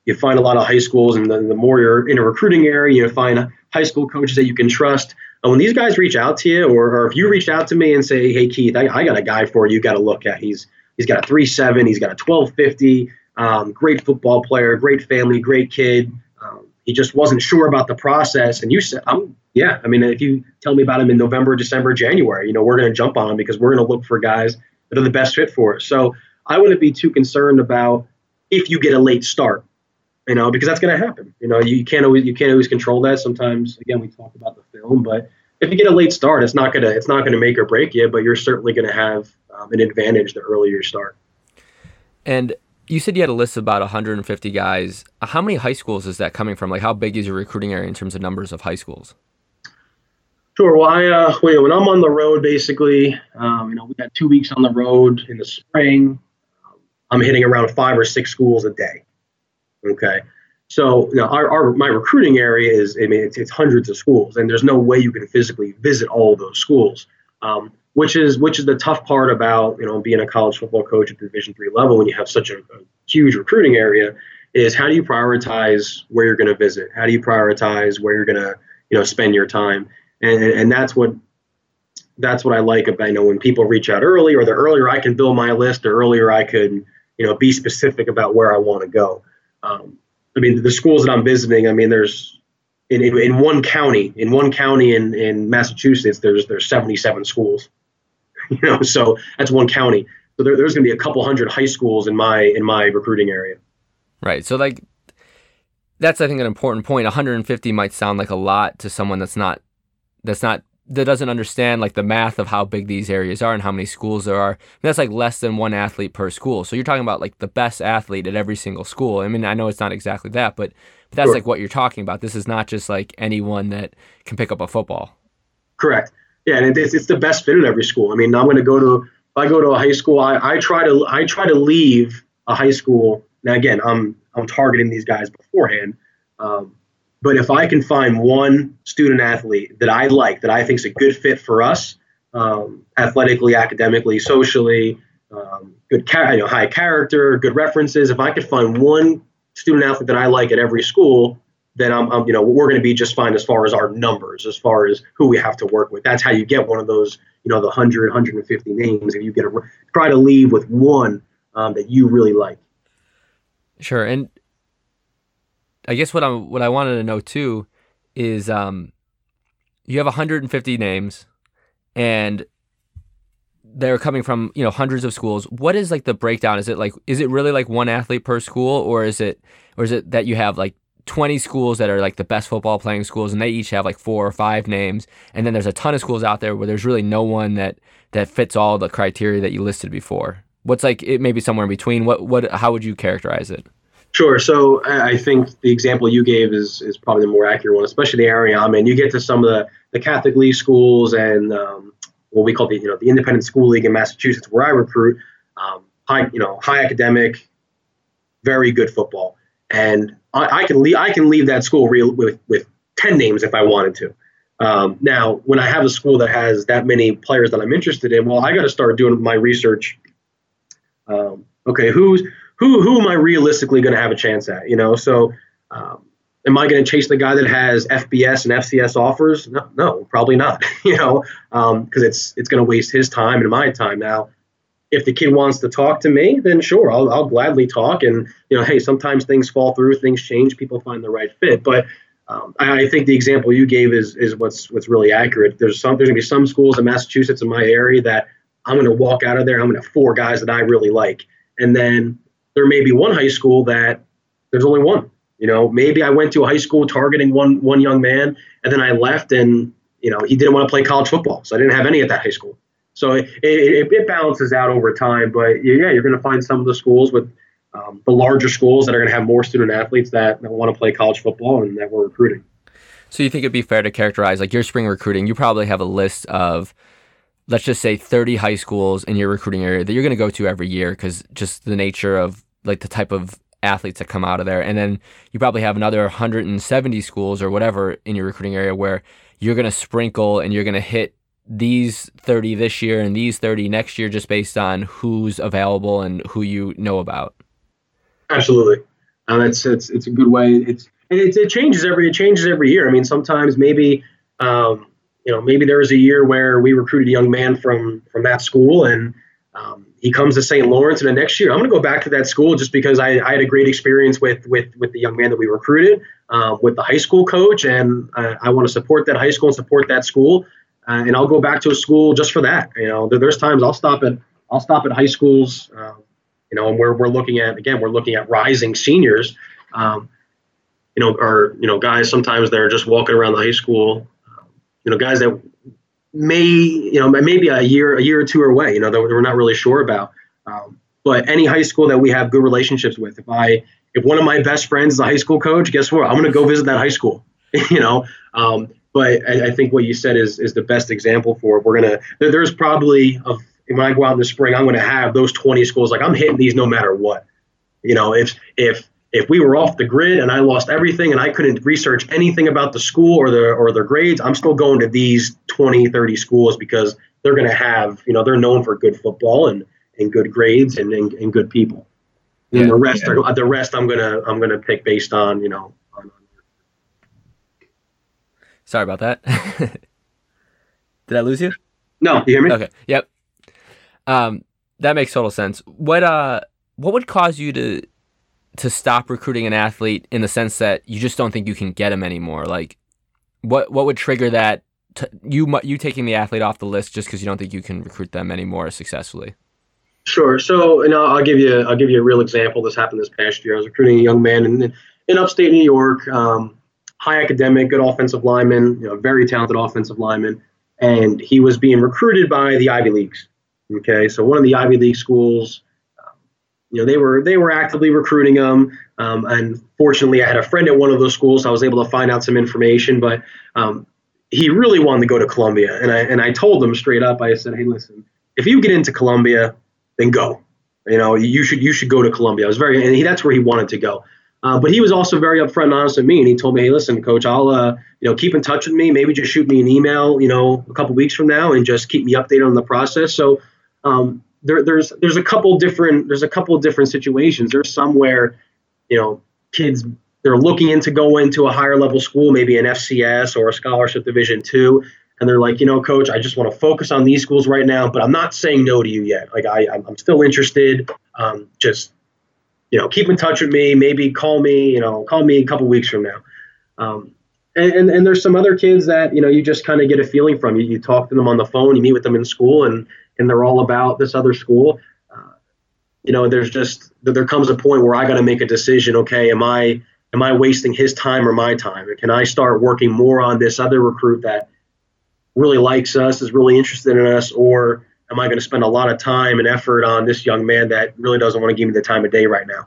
you find a lot of high schools, and the, the more you're in a recruiting area, you find high school coaches that you can trust. And when these guys reach out to you, or, or if you reach out to me and say, "Hey Keith, I, I got a guy for you. You got to look at. He's he's got a three seven. He's got a twelve fifty. Um, great football player, great family, great kid. Um, he just wasn't sure about the process. And you said, "I'm yeah." I mean, if you tell me about him in November, December, January, you know, we're going to jump on him because we're going to look for guys that are the best fit for us. So I wouldn't be too concerned about if you get a late start you know, because that's going to happen. You know, you can't always you can't always control that. Sometimes, again, we talk about the film, but if you get a late start, it's not gonna it's not gonna make or break you, but you're certainly going to have um, an advantage the earlier you start. And you said you had a list of about 150 guys. How many high schools is that coming from? Like, how big is your recruiting area in terms of numbers of high schools? Sure. Well, I uh, when I'm on the road, basically, um, you know, we got two weeks on the road in the spring. I'm hitting around five or six schools a day. Okay. So you know, our, our my recruiting area is I mean it's, it's hundreds of schools, and there's no way you can physically visit all those schools, um, which is which is the tough part about you know being a college football coach at Division three level when you have such a, a huge recruiting area is how do you prioritize where you're going to visit? How do you prioritize where you're going to you know spend your time? And and that's what that's what I like about you know when people reach out early or the earlier I can build my list, the earlier I could you know be specific about where I want to go. Um, I mean, the schools that I'm visiting, I mean, there's in, in, in, one county, in one county in, in Massachusetts, there's there's 77 schools. *laughs* You know, so that's one county. So there, there's going to be a couple hundred high schools in my in my recruiting area. Right. So like, that's I think an important point. 150 might sound like a lot to someone that's not that's not that doesn't understand like the math of how big these areas are and how many schools there are. that's like less than one athlete per school. So you're talking about like the best athlete at every single school. I mean, I know it's not exactly that, but, but that's sure. like what you're talking about. This is not just like anyone that can pick up a football. Correct. Yeah, and it's, it's the best fit at every school. I mean, I'm going to go to if I go to a high school, I, I try to I try to leave a high school. Now again, I'm I'm targeting these guys beforehand. Um, but if I can find one student athlete that I like, that I think is a good fit for us, um, athletically, academically, socially, um, good, you know, high character, good references. If I could find one student athlete that I like at every school, then I'm, I'm you know, we're going to be just fine as far as our numbers, as far as who we have to work with. That's how you get one of those, you know, the 100, 150 names. If you get a, try to leave with one um, that you really like. Sure, and I guess what I what I wanted to know too is um, you have 150 names, and they're coming from you know hundreds of schools. What is like the breakdown? Is it like is it really like one athlete per school, or is it or is it that you have like 20 schools that are like the best football playing schools, and they each have like four or five names, and then there's a ton of schools out there where there's really no one that that fits all the criteria that you listed before. What's like it may be somewhere in between. What what how would you characterize it? Sure. So I think the example you gave is is probably the more accurate one, especially the area I'm in. You get to some of the, the Catholic League schools and um, what we call the you know the Independent School League in Massachusetts, where I recruit. Um, high you know high academic, very good football, and I, I can leave I can leave that school real, with with ten names if I wanted to. Um, now, when I have a school that has that many players that I'm interested in, well, I got to start doing my research. Um, okay, who's who who am I realistically going to have a chance at? You know, so um, am I going to chase the guy that has FBS and FCS offers? No, no, probably not. *laughs* you know, because um, it's it's going to waste his time and my time. Now, if the kid wants to talk to me, then sure, I'll I'll gladly talk. And you know, hey, sometimes things fall through, things change, people find the right fit, but. Um, I, I think the example you gave is is what's what's really accurate. There's some there's gonna be some schools in Massachusetts in my area that I'm gonna walk out of there. I'm gonna four guys that I really like, and then there may be one high school that there's only one. You know, maybe I went to a high school targeting one one young man, and then I left, and you know he didn't want to play college football, so I didn't have any at that high school. So it, it, it balances out over time, but yeah, you're going to find some of the schools with um, the larger schools that are going to have more student athletes that, that want to play college football and that we're recruiting. So you think it'd be fair to characterize like your spring recruiting? You probably have a list of, let's just say, 30 high schools in your recruiting area that you're going to go to every year because just the nature of like the type of athletes that come out of there, and then you probably have another 170 schools or whatever in your recruiting area where you're going to sprinkle and you're going to hit these 30 this year and these 30 next year just based on who's available and who you know about. Absolutely. Um, it's, it's, it's a good way. It's, it, it changes every, it changes every year. I mean, sometimes maybe, um, you know, maybe there was a year where we recruited a young man from, from that school and, um, he comes to St. Lawrence, and the next year I'm going to go back to that school just because I, I, had a great experience with with with the young man that we recruited, uh, with the high school coach, and uh, I want to support that high school and support that school, uh, and I'll go back to a school just for that. You know, there's times I'll stop at I'll stop at high schools uh, you know, and we're, we're looking at, again, we're looking at rising seniors, um, you know, or, you know, guys sometimes they're just walking around the high school, you know, guys that may, you know, maybe a year, a year or two away, you know, that we're not really sure about. Um, but any high school that we have good relationships with, if I, if one of my best friends is a high school coach, guess what? I'm going to go visit that high school, *laughs* you know? Um, but I, I, think what you said is, is the best example for it. We're going to, there, there's probably a when I go out in the spring, I'm going to have those 20 schools. Like I'm hitting these no matter what. You know, if if if we were off the grid and I lost everything and I couldn't research anything about the school or the or their grades, I'm still going to these 20, 30 schools because they're going to have, you know, they're known for good football and and good grades and and, and good people. And yeah, the rest yeah. are the rest I'm gonna I'm gonna pick based on you know. On, Sorry about that. *laughs* Did I lose you? No, you hear me? Okay. Yep. Um, that makes total sense. What uh, what would cause you to to stop recruiting an athlete in the sense that you just don't think you can get him anymore? Like, what what would trigger that? You you taking the athlete off the list just because you don't think you can recruit them anymore successfully? Sure. So, and I'll, I'll, give you I'll give you a real example. This happened this past year. I was recruiting a young man in in upstate New York, um, high academic, good offensive lineman, you know, very talented offensive lineman, and he was being recruited by the Ivy Leagues. Okay, so one of the Ivy League schools, you know, they were they were actively recruiting him. Um, and fortunately, I had a friend at one of those schools, so I was able to find out some information. But um, he really wanted to go to Columbia, and I and I told him straight up. I said, "Hey, listen, if you get into Columbia, then go. You know, you should you should go to Columbia." I was very, and he, that's where he wanted to go. Uh, but he was also very upfront and honest with me, and he told me, "Hey, listen, coach, I'll uh, you know keep in touch with me. Maybe just shoot me an email, you know, a couple weeks from now, and just keep me updated on the process." So um, there, there's there's a couple different there's a couple different situations. There's some where, you know, kids they're looking into go into a higher level school, maybe an FCS or a scholarship division two, and they're like, you know, coach, I just want to focus on these schools right now, but I'm not saying no to you yet. Like I, I'm still interested. Um, just, you know, keep in touch with me. Maybe call me. You know, call me a couple weeks from now. Um, and, and, and there's some other kids that you know you just kind of get a feeling from. You, you talk to them on the phone, you meet with them in school, and and they're all about this other school, uh, you know, there's just there comes a point where I got to make a decision. Okay, am I am I wasting his time or my time? can I start working more on this other recruit that really likes us, is really interested in us, or am I going to spend a lot of time and effort on this young man that really doesn't want to give me the time of day right now?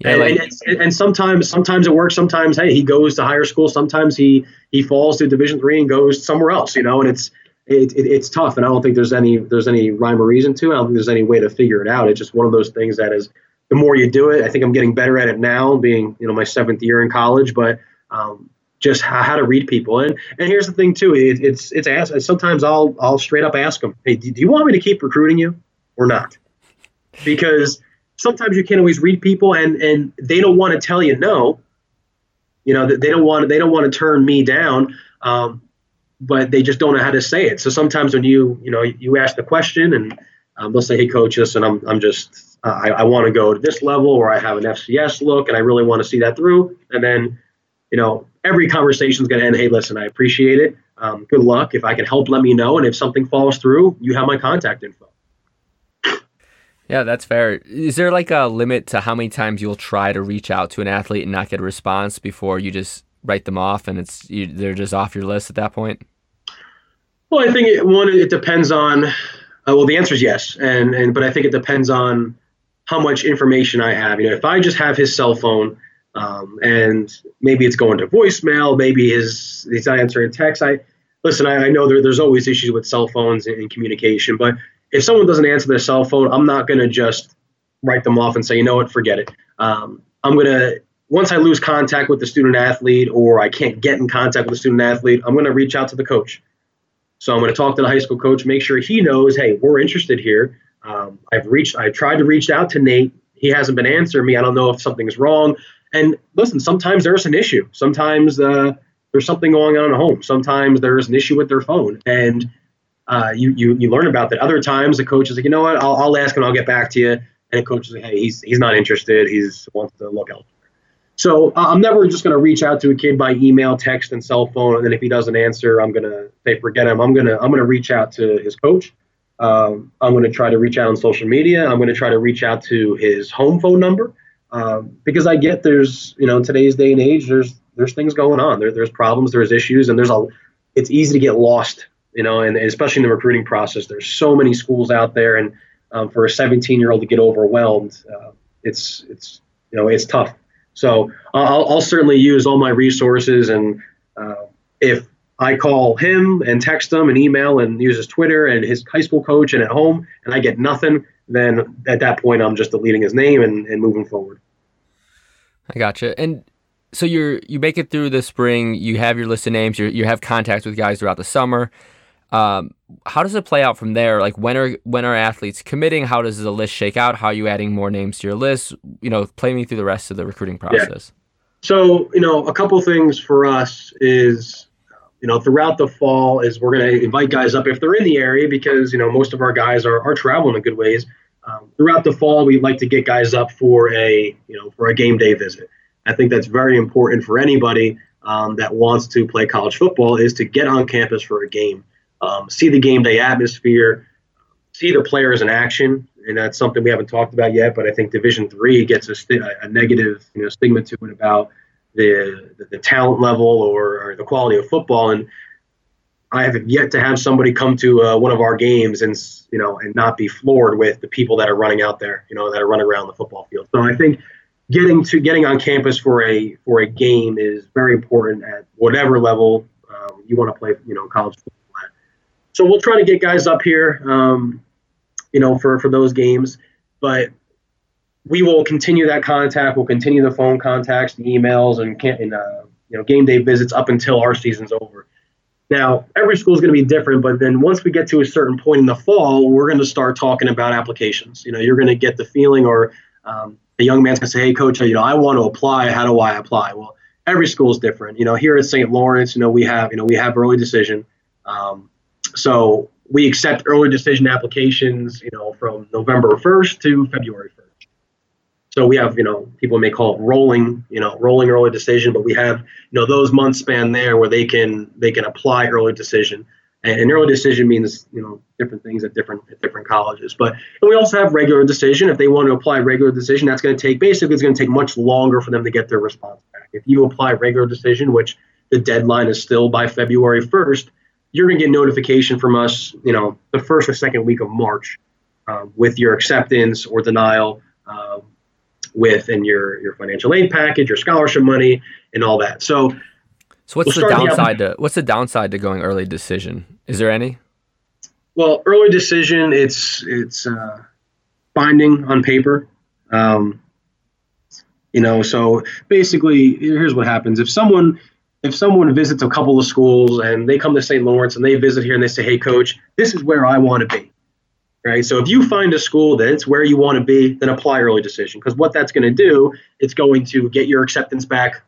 Yeah, and, like, and, and, sometimes sometimes it works. Sometimes hey, he goes to higher school. Sometimes he he falls to Division three and goes somewhere else. You know, and it's it, it, it's tough, and I don't think there's any there's any rhyme or reason to it. I don't think there's any way to figure it out. It's just one of those things that is the more you do it. I think I'm getting better at it now, being you know my seventh year in college, but um, just how, how, to read people. And and here's the thing too. It, it's it's ask, sometimes I'll I'll straight up ask them, hey, do, you want me to keep recruiting you or not? Because sometimes you can't always read people, and and they don't want to tell you no. You know, they don't want they don't want to turn me down. Um, but they just don't know how to say it. So sometimes when you you know you ask the question and um, they'll say, "Hey, coach, listen, I'm I'm just uh, I, I want to go to this level, or I have an FCS look, and I really want to see that through." And then, you know, every conversation is going to end. Hey, listen, I appreciate it. Um, good luck. If I can help, let me know. And if something falls through, you have my contact info. Yeah, that's fair. Is there like a limit to how many times you'll try to reach out to an athlete and not get a response before you just write them off and it's you, they're just off your list at that point? Well, I think it, one it depends on. Uh, well, the answer is yes, and and but I think it depends on how much information I have. You know, if I just have his cell phone, um, and maybe it's going to voicemail, maybe his he's not answering text. I listen. I, I know there, there's always issues with cell phones and, and communication, but if someone doesn't answer their cell phone, I'm not going to just write them off and say, you know what, forget it. Um, I'm going to once I lose contact with the student athlete or I can't get in contact with the student athlete, I'm going to reach out to the coach. So I'm going to talk to the high school coach, make sure he knows, hey, we're interested here. Um, I've reached, I've tried to reach out to Nate. He hasn't been answering me. I don't know if something's wrong. And listen, sometimes there's an issue. Sometimes uh, there's something going on at home. Sometimes there's an issue with their phone, and uh, you you you learn about that. Other times the coach is like, you know what, I'll, I'll ask and I'll get back to you. And the coach is like, hey, he's he's not interested. He's wants to look elsewhere. So uh, I'm never just going to reach out to a kid by email, text, and cell phone, and then if he doesn't answer, I'm going to say forget him. I'm gonna I'm gonna reach out to his coach. Um, I'm going to try to reach out on social media. I'm going to try to reach out to his home phone number um, because I get there's you know in today's day and age there's there's things going on. There, there's problems, there's issues, and there's a it's easy to get lost. You know, and, and especially in the recruiting process, there's so many schools out there, and um, for a 17 year old to get overwhelmed, uh, it's it's you know it's tough. So I'll, I'll certainly use all my resources, and uh, if I call him and text him and email and use his Twitter and his high school coach and at home, and I get nothing, then at that point I'm just deleting his name and, and moving forward. I gotcha. And so you're you make it through the spring. You have your list of names. You you have contacts with guys throughout the summer. Um, how does it play out from there? Like when are when are athletes committing? How does the list shake out? How are you adding more names to your list? You know, play me through the rest of the recruiting process. Yeah. So you know, a couple things for us is you know throughout the fall is we're going to invite guys up if they're in the area because you know most of our guys are, are traveling in good ways. Um, throughout the fall, we'd like to get guys up for a you know for a game day visit. I think that's very important for anybody um, that wants to play college football is to get on campus for a game um, see the game day atmosphere, see the players in action, and that's something we haven't talked about yet. But I think Division Three gets a, a negative you know stigma to it about the the, the talent level or, or, the quality of football, and I have yet to have somebody come to uh, one of our games and you know and not be floored with the people that are running out there, you know, that are running around the football field. So I think getting to getting on campus for a for a game is very important at whatever level um, you want to play, you know, college football so we'll try to get guys up here, um, you know, for for those games. But we will continue that contact. We'll continue the phone contacts, the emails, and, and uh, you know, game day visits up until our season's over. Now, every school is going to be different, but then once we get to a certain point in the fall, we're going to start talking about applications. You know, you're going to get the feeling, or um, a young man's going to say, "Hey, coach, you know, I want to apply. How do I apply?" Well, every school is different. You know, here at St. Lawrence, you know, we have, you know, we have early decision. Um, so we accept early decision applications, you know, from November 1st to February 1st. So we have, you know, people may call it rolling, you know, rolling early decision, but we have, you know, those months span there where they can they can apply early decision. And early decision means, you know, different things at different at different colleges. But and we also have regular decision. If they want to apply regular decision, that's going to take basically it's going to take much longer for them to get their response back. If you apply regular decision, which the deadline is still by February 1st, you're going to get notification from us, you know, the first or second week of March uh, with your acceptance or denial uh, with and your your financial aid package, your scholarship money, and all that. So, so what's we'll the downside the, to what's the downside to going early decision? Is there any? Well, early decision, it's it's uh, binding on paper. Um, you know, so basically, here's what happens: if someone if someone visits a couple of schools and they come to St. Lawrence and they visit here and they say, "Hey, coach, this is where I want to be," right? So if you find a school that it's where you want to be, then apply early decision because what that's going to do, it's going to get your acceptance back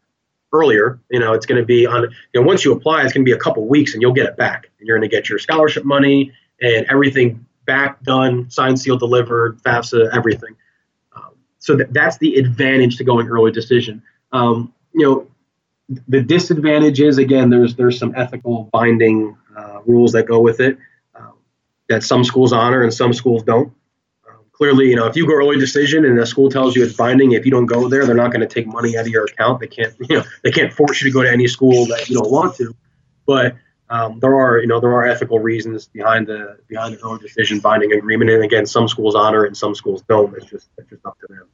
earlier. You know, it's going to be on. You know, once you apply, it's going to be a couple weeks and you'll get it back, and you're going to get your scholarship money and everything back, done, signed, sealed, delivered, FAFSA, everything. Um, so that, that's the advantage to going early decision. Um, you know, the disadvantage is again there's there's some ethical binding uh, rules that go with it um, that some schools honor and some schools don't. Um, clearly, you know, if you go early decision and the school tells you it's binding, if you don't go there, they're not going to take money out of your account. They can't, you know, they can't force you to go to any school that you don't want to. But um, there are, you know, there are ethical reasons behind the behind the early decision binding agreement. And again, some schools honor and some schools don't. It's just it's just up to them.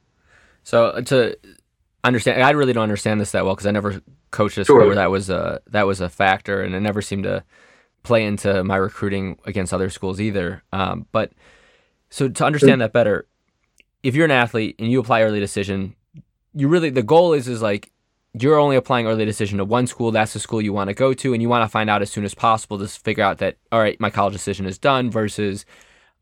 So uh, to understand, I really don't understand this that well because I never coached a Sure. where that was a that was a factor, and it never seemed to play into my recruiting against other schools either. Um, but so to understand that better, if you're an athlete and you apply early decision, you really the goal is is like you're only applying early decision to one school. That's the school you want to go to, and you want to find out as soon as possible to figure out that all right, my college decision is done versus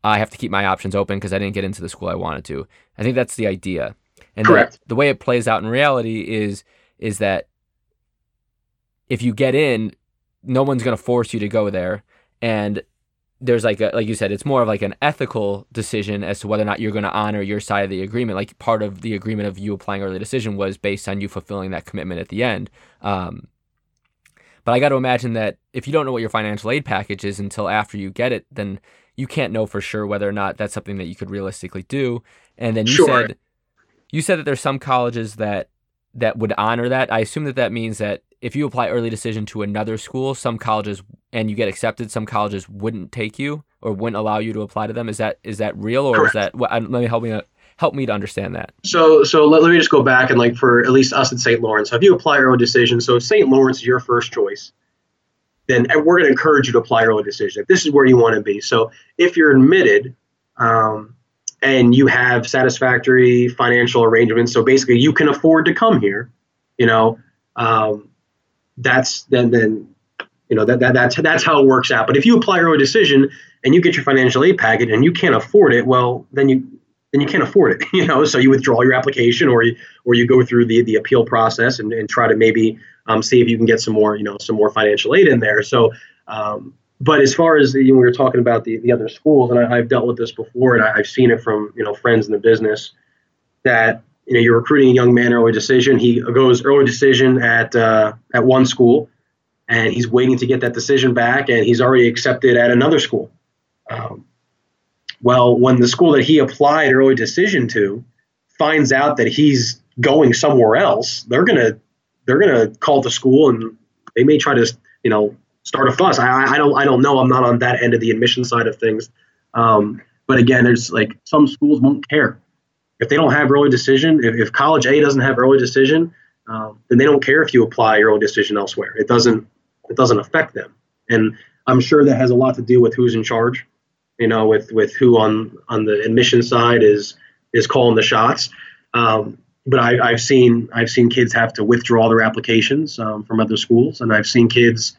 I have to keep my options open because I didn't get into the school I wanted to. I think that's the idea. And the- The, way it plays out in reality is is that if you get in, no one's going to force you to go there, and there's like a, like you said, it's more of like an ethical decision as to whether or not you're going to honor your side of the agreement. Like part of the agreement of you applying early decision was based on you fulfilling that commitment at the end. Um, but I got to imagine that if you don't know what your financial aid package is until after you get it, then you can't know for sure whether or not that's something that you could realistically do. And then you Sure. said you said that there's some colleges that that would honor that. I assume that that means that if you apply early decision to another school, some colleges and you get accepted, some colleges wouldn't take you or wouldn't allow you to apply to them. Is that is that real or is that? What, let me help me help me to understand that. So, so let, let me just go back and like for at least us at St. Lawrence, So if you apply early decision, so if St. Lawrence is your first choice, then we're going to encourage you to apply early decision. This is where you want to be. So, if you're admitted um, and you have satisfactory financial arrangements, so basically you can afford to come here, you know, um, that's then then you know that, that that's that's how it works out. But if you apply early decision and you get your financial aid package and you can't afford it, well, then you then you can't afford it, *laughs* you know. So you withdraw your application, or you or you go through the the appeal process and, and try to maybe um, see if you can get some more, you know, some more financial aid in there. So, um, but as far as you know, we were talking about the the other schools, and I, I've dealt with this before, and I, I've seen it from you know friends in the business that you know you're recruiting a young man early decision. He goes early decision at uh, at one school, and he's waiting to get that decision back, and he's already accepted at another school. Um, well, when the school that he applied early decision to finds out that he's going somewhere else, they're gonna they're gonna call the school and they may try to you know start a fuss. I, I don't I don't know. I'm not on that end of the admission side of things. Um, but again, there's like some schools won't care if they don't have early decision. If, if college A doesn't have early decision, um, then they don't care if you apply early decision elsewhere. It doesn't it doesn't affect them. And I'm sure that has a lot to do with who's in charge you know, with with who on on the admission side is is calling the shots. Um, but I, I've seen I've seen kids have to withdraw their applications um, from other schools, and I've seen kids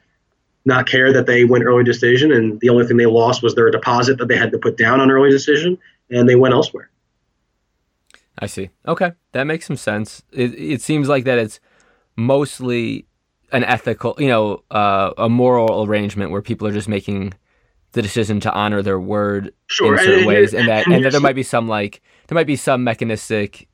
not care that they went early decision, and the only thing they lost was their deposit that they had to put down on early decision, and they went elsewhere. I see. Okay, that makes some sense. It it seems like that it's mostly an ethical, you know, uh, a moral arrangement where people are just making the decision to honor their word Sure, in certain and- ways, and- and that and and that there might be some like there might be some mechanistic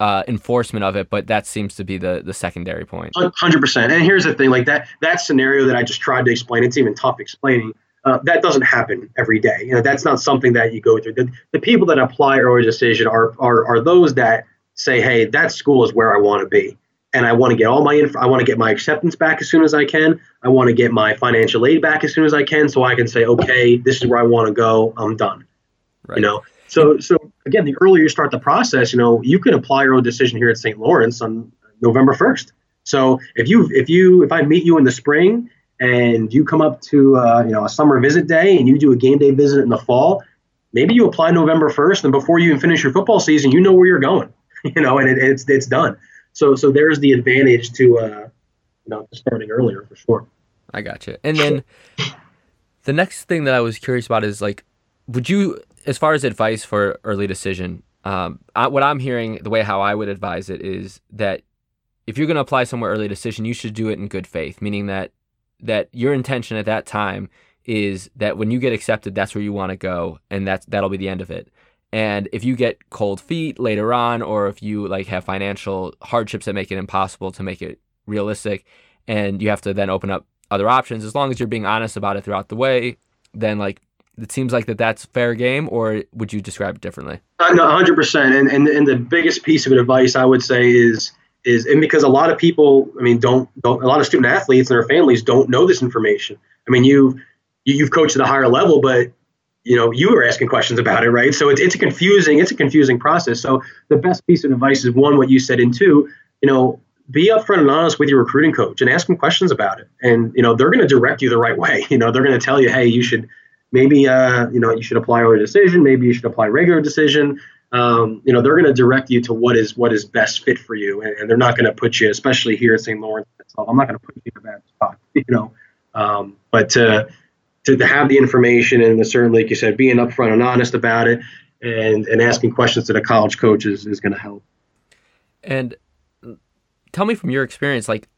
uh, enforcement of it, but that seems to be the the secondary point. Hundred percent. And here's the thing: like that that scenario that I just tried to explain, it's even tough explaining. Uh, that doesn't happen every day. You know, that's not something that you go through. The, the people that apply early decision are, are are those that say, "Hey, that school is where I want to be, and I want to get all my inf- I want to get my acceptance back as soon as I can. I want to get my financial aid back as soon as I can, so I can say, okay, this is where I want to go. I'm done. Right. You know. So so again, the earlier you start the process, you know, you can apply early decision here at St. Lawrence on November first. So if you if you if I meet you in the spring and you come up to uh, you know a summer visit day and you do a game day visit in the fall, maybe you apply November first, and before you even finish your football season, you know where you're going, *laughs* you know, and it, it's it's done. So so there's the advantage to uh, you know starting earlier for sure. I got you. And then the next thing that I was curious about is like, would you, as far as advice for early decision, um, I, what I'm hearing, the way how I would advise it is that if you're going to apply somewhere early decision, you should do it in good faith, meaning that that your intention at that time is that when you get accepted, that's where you want to go, and that's that'll be the end of it. And if you get cold feet later on, or if you like have financial hardships that make it impossible to make it realistic, and you have to then open up other options, as long as you're being honest about it throughout the way, then like it seems like that that's fair game, or would you describe it differently? Uh, no, 100%. And, and and the biggest piece of advice I would say is is and because a lot of people, I mean, don't don't a lot of student athletes and their families don't know this information. I mean, you you've coached at a higher level, but you know you were asking questions about it, right? So it's it's a confusing it's a confusing process. So the best piece of advice is one what you said, and two, you know, be upfront and honest with your recruiting coach and ask them questions about it. And you know they're going to direct you the right way. *laughs* You know they're going to tell you, hey, you should maybe uh, you know you should apply early decision, maybe you should apply regular decision. Um, you know they're going to direct you to what is what is best fit for you, and, and they're not going to put you, especially here at St. Lawrence. I'm not going to put you in a bad spot, *laughs* you know. Um, but to, to to have the information and certainly, like you said, being upfront and honest about it, and and asking questions to the college coaches is going to help. And tell me from your experience, like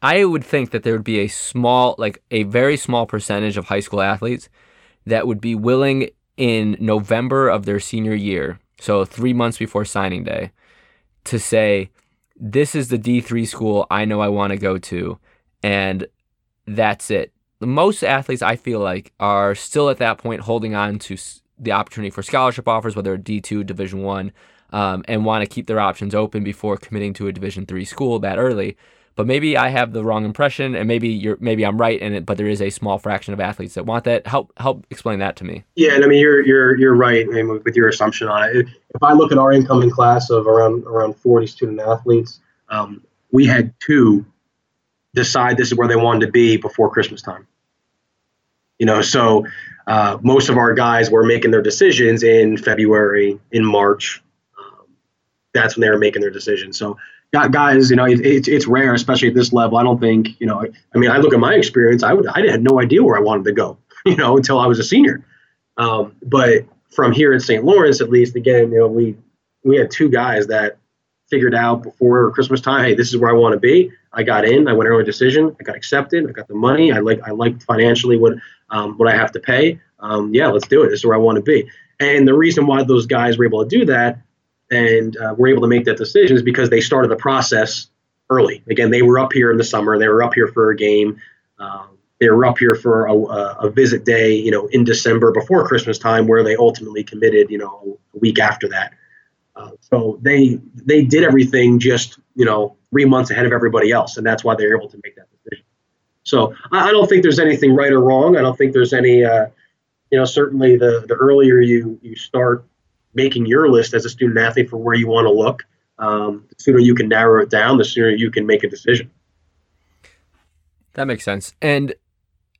I would think that there would be a small, like a very small percentage of high school athletes that would be willing in November of their senior year, so three months before signing day, to say, This is the D3 school I know I want to go to, and that's it. Most athletes, I feel like, are still at that point holding on to the opportunity for scholarship offers, whether D2, Division One, um, and want to keep their options open before committing to a Division three school that early. But maybe I have the wrong impression, and maybe you're maybe I'm right in it. But there is a small fraction of athletes that want that. Help help explain that to me. Yeah, and I mean you're you're you're right I mean, with your assumption on it. If I look at our incoming class of around around 40 student athletes, um, we had two decide this is where they wanted to be before Christmas time. You know, so uh, most of our guys were making their decisions in February, in March. Um, that's when they were making their decisions. So guys, you know, it, it's it's rare, especially at this level. I don't think, you know, I mean, I look at my experience. I would, I had no idea where I wanted to go, *laughs* you know, until I was a senior. Um, but from here at St. Lawrence, at least, again, you know, we we had two guys that figured out before Christmas time, hey, this is where I want to be. I got in. I went early decision. I got accepted. I got the money. I like I liked financially what um, what I have to pay. Um, yeah, let's do it. This is where I want to be. And the reason why those guys were able to do that and uh, were able to make that decision is because they started the process early. Again, they were up here in the summer. They were up here for a game. Um, they were up here for a, a, visit day, you know, in December before Christmas time, where they ultimately committed, you know, a week after that. Uh, so they they did everything just you know three months ahead of everybody else, and that's why they're able to make that decision. So I, I don't think there's anything right or wrong. I don't think there's any, uh, you know, certainly the the earlier you you start making your list as a student athlete for where you want to look, um, the sooner you can narrow it down, the sooner you can make a decision. That makes sense. And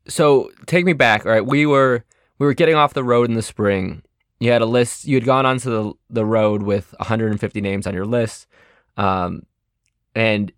so take me back. All right, we were we were getting off the road in the spring. You had a list. You had gone onto the the road with 150 names on your list, um, and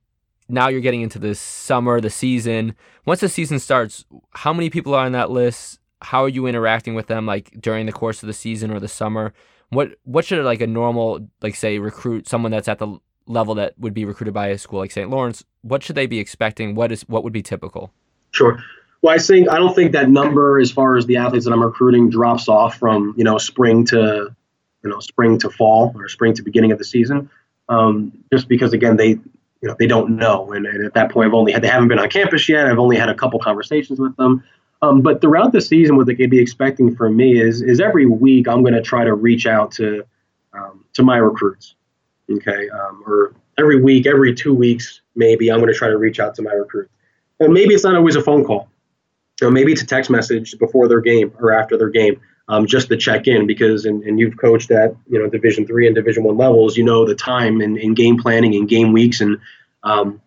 now you're getting into the summer, the season. Once the season starts, how many people are on that list? How are you interacting with them, like during the course of the season or the summer? What what should like a normal like say recruit someone that's at the level that would be recruited by a school like St. Lawrence? What should they be expecting? What is what would be typical? Sure. Well, I think I don't think that number as far as the athletes that I'm recruiting drops off from you know spring to you know spring to fall or spring to beginning of the season. Um, just because again they you know they don't know, and, and, at that point I've only had they haven't been on campus yet. I've only had a couple conversations with them. Um, but throughout the season, what they could be expecting from me is is every week I'm going to try to reach out to um, to my recruits, okay, um, or every week, every two weeks, maybe I'm going to try to reach out to my recruits, and maybe it's not always a phone call, know, maybe it's a text message before their game or after their game, um, just to check in because and, and you've coached at you know Division three and Division one levels, you know the time and, in game planning and game weeks and um,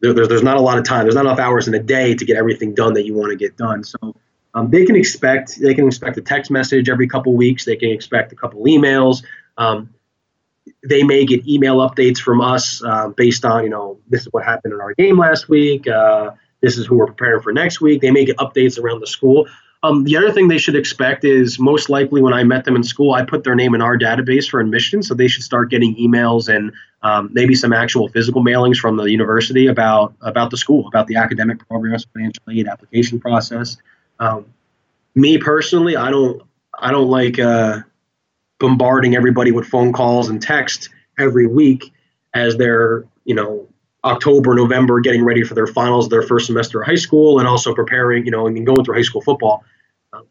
there, there's, there's not a lot of time. There's not enough hours in a day to get everything done that you want to get done. So um, they can expect they can expect a text message every couple weeks. They can expect a couple emails. Um, they may get email updates from us uh, based on you know this is what happened in our game last week. Uh, this is who we're preparing for next week. They may get updates around the school. Um, the other thing they should expect is most likely when I met them in school, I put their name in our database for admission, so they should start getting emails and um, maybe some actual physical mailings from the university about about the school, about the academic programs, financial aid application process. Um, me personally, I don't I don't like uh, bombarding everybody with phone calls and text every week as they're you know October, November, getting ready for their finals, their first semester of high school, and also preparing, you know, and going through high school football. Um,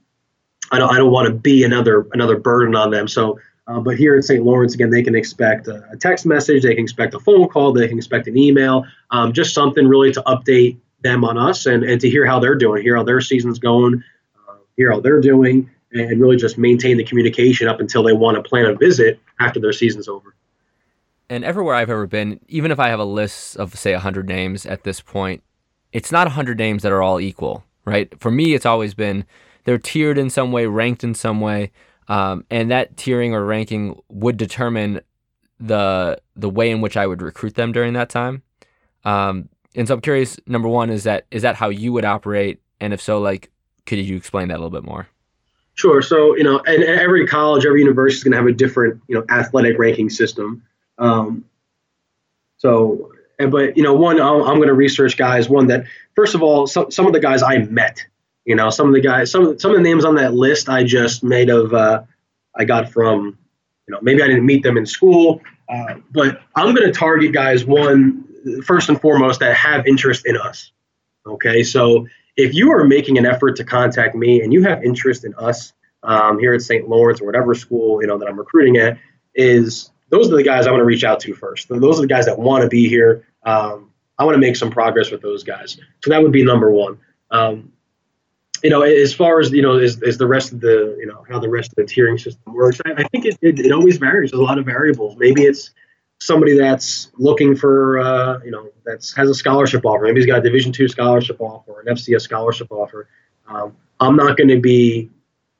I don't I don't want to be another another burden on them. So. Uh, but here at St. Lawrence, again, they can expect a, a, text message, they can expect a phone call, they can expect an email, um, just something really to update them on us and, and to hear how they're doing, hear how their season's going, uh, hear how they're doing, and really just maintain the communication up until they want to plan a visit after their season's over. And everywhere I've ever been, even if I have a list of, say, 100 names at this point, it's not 100 names that are all equal, right? For me, it's always been they're tiered in some way, ranked in some way, um, and that tiering or ranking would determine the the way in which I would recruit them during that time. Um, and so I'm curious. Number one, is that is that how you would operate? And if so, like, could you explain that a little bit more? Sure. So you know, and every college, every university is going to have a different you know athletic ranking system. Um, so, but you know, one I'm, I'm going to research guys. One that first of all, some some of the guys I met you know, some of the guys, some some of the names on that list I just made of, uh, I got from, you know, maybe I didn't meet them in school, uh, but I'm going to target guys one first and foremost that have interest in us. Okay, so if you are making an effort to contact me and you have interest in us um, here at St. Lawrence or whatever school you know that I'm recruiting at, is those are the guys I want to reach out to first. Those are the guys that want to be here. Um, I want to make some progress with those guys. So that would be number one. Um, you know, as far as you know, is, is the rest of the you know how the rest of the tiering system works. I, I think it, it, it, always varies. There's a lot of variables. Maybe it's somebody that's looking for uh, you know that's has a scholarship offer. Maybe he's got a Division two scholarship offer, an FCS scholarship offer. Um, I'm not going to be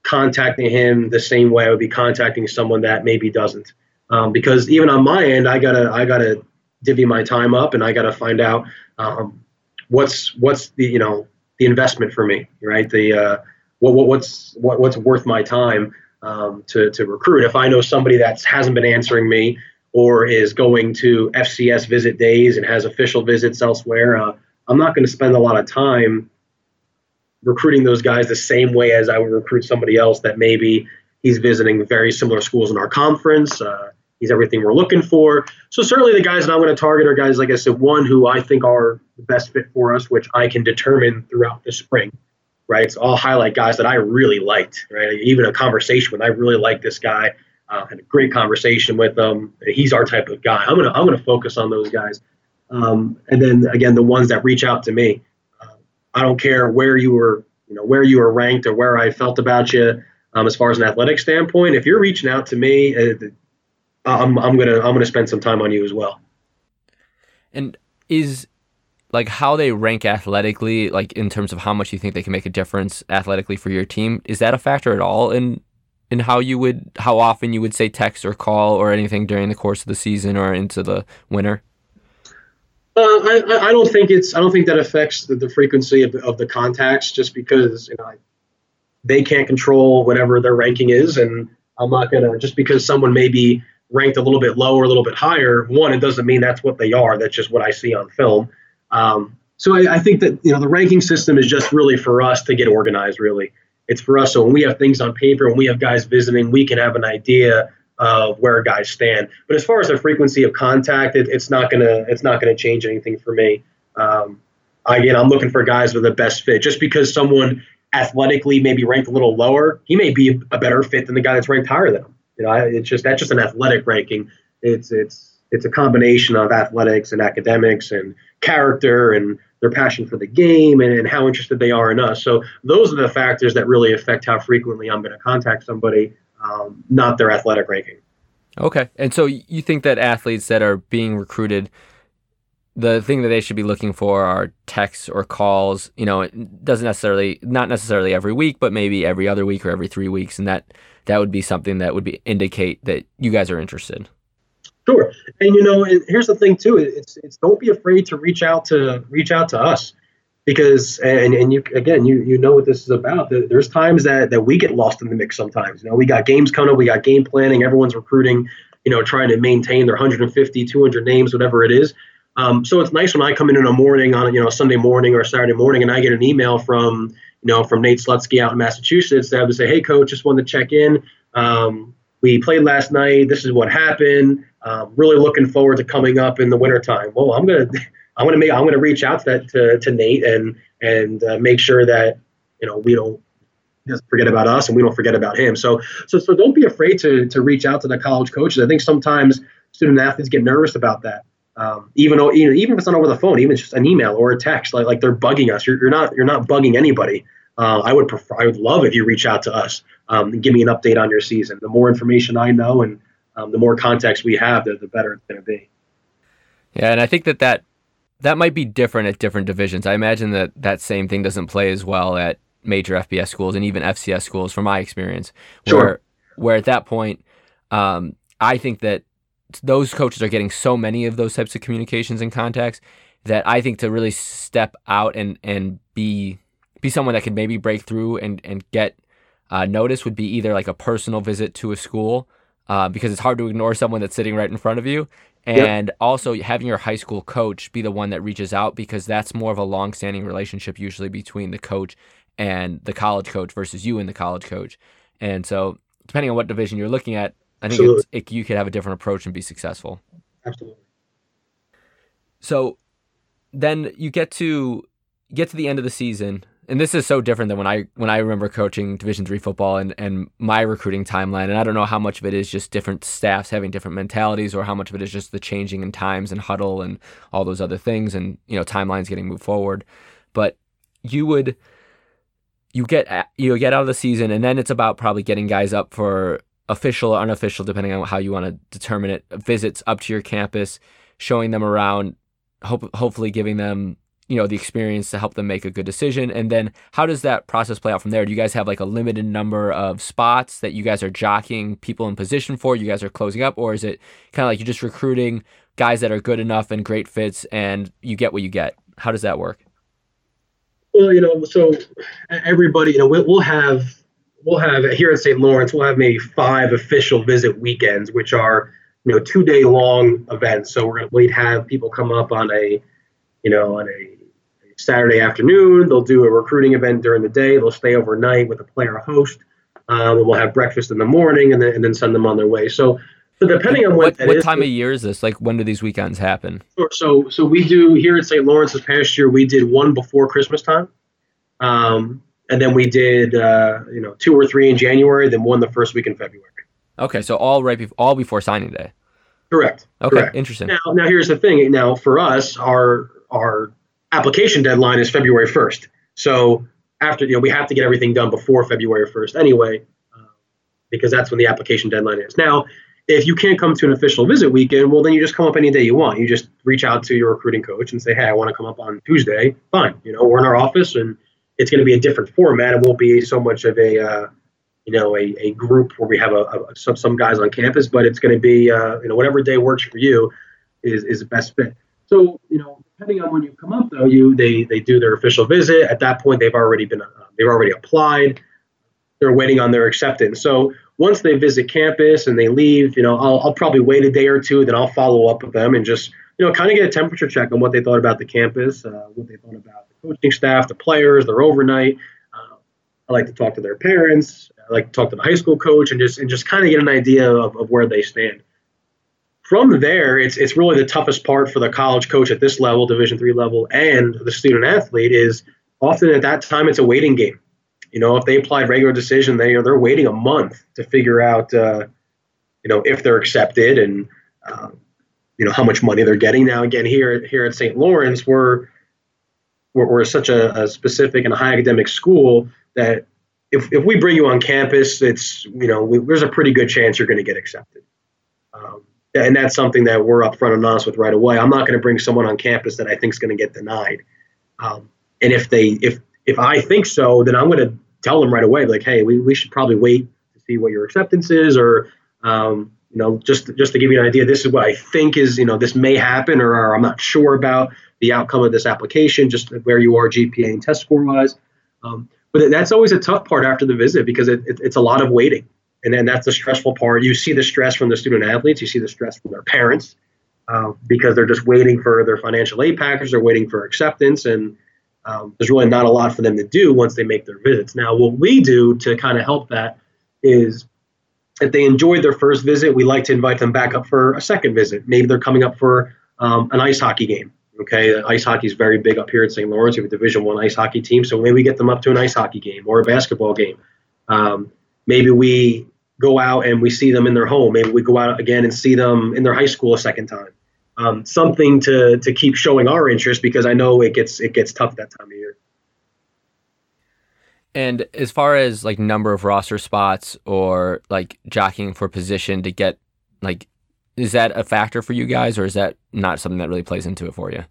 contacting him the same way I would be contacting someone that maybe doesn't, um, because even on my end, I gotta I gotta divvy my time up and I gotta find out um, what's what's the you know the investment for me, right? The uh, what, what what's what, what's worth my time um, to to recruit. If I know somebody that hasn't been answering me or is going to FCS visit days and has official visits elsewhere, uh, I'm not going to spend a lot of time recruiting those guys the same way as I would recruit somebody else that maybe he's visiting very similar schools in our conference. Uh, He's everything we're looking for. So certainly the guys that I'm going to target are guys, like I said, one who I think are the best fit for us, which I can determine throughout the spring. Right. So I'll highlight guys that I really liked. Right. Even a conversation with I really like this guy. Uh, had a great conversation with him. He's our type of guy. I'm gonna I'm gonna focus on those guys. Um, and then again, the ones that reach out to me. Uh, I don't care where you were, you know, where you were ranked or where I felt about you. Um, as far as an athletic standpoint, if you're reaching out to me, uh, I'm I'm gonna I'm gonna spend some time on you as well. And is like how they rank athletically, like in terms of how much you think they can make a difference athletically for your team, is that a factor at all in in how you would how often you would say text or call or anything during the course of the season or into the winter? Uh, I, I don't think it's I don't think that affects the, the frequency of, of the contacts just because you know they can't control whatever their ranking is and I'm not gonna just because someone may be ranked a little bit lower, a little bit higher. One, it doesn't mean that's what they are. That's just what I see on film. Um, so I, I, think that you know the ranking system is just really for us to get organized. Really, it's for us. So when we have things on paper, when we have guys visiting, we can have an idea of where guys stand. But as far as the frequency of contact, it, it's not gonna it's not gonna change anything for me. Um, again, I'm looking for guys with the best fit. Just because someone athletically maybe ranked a little lower, he may be a better fit than the guy that's ranked higher than him. You know, it's just that's just an athletic ranking. It's it's it's a combination of athletics and academics and character and their passion for the game and, and how interested they are in us. So those are the factors that really affect how frequently I'm going to contact somebody, um, not their athletic ranking. Okay, and so you think that athletes that are being recruited the thing that they should be looking for are texts or calls. You know, it doesn't necessarily, not necessarily every week, but maybe every other week or every three weeks, and that that would be something that would be indicate that you guys are interested. Sure, and you know, and here's the thing too. It's it's don't be afraid to reach out to reach out to us because and and you again you you know what this is about. There's times that that we get lost in the mix sometimes. You know, we got games coming up, we got game planning, everyone's recruiting. You know, trying to maintain their 150, 200 names, whatever it is. Um, so it's nice when I come in in a morning on you know Sunday morning or Saturday morning, and I get an email from you know, from Nate Slutsky out in Massachusetts that would say, "Hey, coach, just wanted to check in. Um, we played last night. This is what happened. Um, really looking forward to coming up in the wintertime. Well, I'm gonna, I'm gonna make, I'm gonna reach out to that to, to Nate and and uh, make sure that you know we don't doesn't forget about us, and we don't forget about him. So, so, so don't be afraid to to reach out to the college coaches. I think sometimes student athletes get nervous about that. Um, even though, you know, even if it's not over the phone, even just an email or a text, like like they're bugging us. You're, you're not you're not bugging anybody. Uh, I would prefer, I would love if you reach out to us um, and give me an update on your season. The more information I know and um, the more context we have, the, the better it's going to be. Yeah, and I think that, that that might be different at different divisions. I imagine that that same thing doesn't play as well at major FBS schools and even FCS schools, from my experience. Where, sure. Where at that point, um, I think that those coaches are getting so many of those types of communications and contacts that I think to really step out and and be be someone that could maybe break through and and get uh, notice would be either like a personal visit to a school uh, because it's hard to ignore someone that's sitting right in front of you, and yep. also having your high school coach be the one that reaches out because that's more of a long-standing relationship usually between the coach and the college coach versus you and the college coach, and so depending on what division you're looking at, I think it, you could have a different approach and be successful. Absolutely. So then you get to get to the end of the season and this is so different than when I when I remember coaching Division three football and, and my recruiting timeline. And I don't know how much of it is just different staffs having different mentalities, or how much of it is just the changing in times and Hudl and all those other things, and you know timelines getting moved forward. But you would you get you get out of the season, and then it's about probably getting guys up for official or unofficial, depending on how you want to determine it. Visits up to your campus, showing them around, hope, hopefully giving them you know the experience to help them make a good decision. And then how does that process play out from there? Do you guys have like a limited number of spots that you guys are jockeying people in position for you guys are closing up or is it kind of like you're just recruiting guys that are good enough and great fits and you get what you get? How does that work? Well you know so everybody you know we'll have we'll have here at st lawrence we'll have maybe five official visit weekends which are you know two day long events. So we're going to we'd have people come up on a you know on a Saturday afternoon. They'll do a recruiting event during the day. They'll stay overnight with a player host. Um, we'll have breakfast in the morning and then, and then send them on their way. So, so depending on what what, what time of year is this? Like when do these weekends happen? So so we do here at St. Lawrence this past year. We did one before Christmas time, um, and then we did uh, you know two or three in January. Then one the first week in February. Okay, so all right, be- all before signing day. Correct. Okay, correct. interesting. Now, now here's the thing. Now for us, our our application deadline is February 1st. So after you know we have to get everything done before February 1st anyway, uh, because that's when the application deadline is. Now, if you can't come to an official visit weekend, well then you just come up any day you want. You just reach out to your recruiting coach and say, hey, I want to come up on Tuesday. Fine, you know we're in our office and it's going to be a different format. It won't be so much of a uh, you know a, a group where we have a, a some some guys on campus, but it's going to be uh, you know whatever day works for you is is the best fit. So you know depending on when you come up, though, you they they do their official visit. At that point, they've already been uh, they've already applied. They're waiting on their acceptance. So once they visit campus and they leave, you know, I'll, I'll probably wait a day or two. Then I'll follow up with them and just you know kind of get a temperature check on what they thought about the campus, uh, what they thought about the coaching staff, the players, their overnight. Uh, I like to talk to their parents. I like to talk to the high school coach and just and just kind of get an idea of, of where they stand from there, it's it's really the toughest part for the college coach at this level, Division three level, and the student athlete is often at that time it's a waiting game. You know, if they applied regular decision, they you know, they're waiting a month to figure out, uh, you know, if they're accepted and uh, you know how much money they're getting. Now, again, here here at St. Lawrence, we're we're, we're such a, a specific and a high academic school that if, if we bring you on campus, it's you know we, there's a pretty good chance you're going to get accepted. Um, and that's something that we're upfront and honest with right away. I'm not going to bring someone on campus that I think is going to get denied. Um, and if they if if I think so, then I'm going to tell them right away, like, hey, we, we should probably wait to see what your acceptance is, or um, you know, just just to give you an idea, this is what I think is, you know, this may happen, or, or I'm not sure about the outcome of this application, just where you are GPA and test score wise. Um, but that's always a tough part after the visit because it, it, it's a lot of waiting and then that's the stressful part. You see the stress from the student athletes, you see the stress from their parents uh, because they're just waiting for their financial aid package, they're waiting for acceptance, and um, there's really not a lot for them to do once they make their visits. Now, what we do to kind of help that is if they enjoyed their first visit, we like to invite them back up for a second visit. Maybe they're coming up for um, an ice hockey game. Okay, ice hockey is very big up here at St. Lawrence. We have a Division One ice hockey team, so maybe we get them up to an ice hockey game or a basketball game Um, maybe we go out and we see them in their home. Maybe we go out again and see them in their high school a second time. Um, something to to keep showing our interest because I know it gets it gets tough that time of year. And as far as like number of roster spots or like jockeying for position to get like is that a factor for you guys or is that not something that really plays into it for you?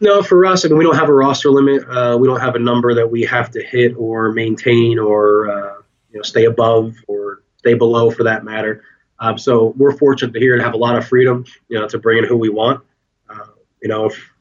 No, for us, I mean, we don't have a roster limit. Uh, we don't have a number that we have to hit or maintain or uh, you know stay above or stay below for that matter. Um, so we're fortunate to here to have a lot of freedom, you know, to bring in who we want. Uh, you know, if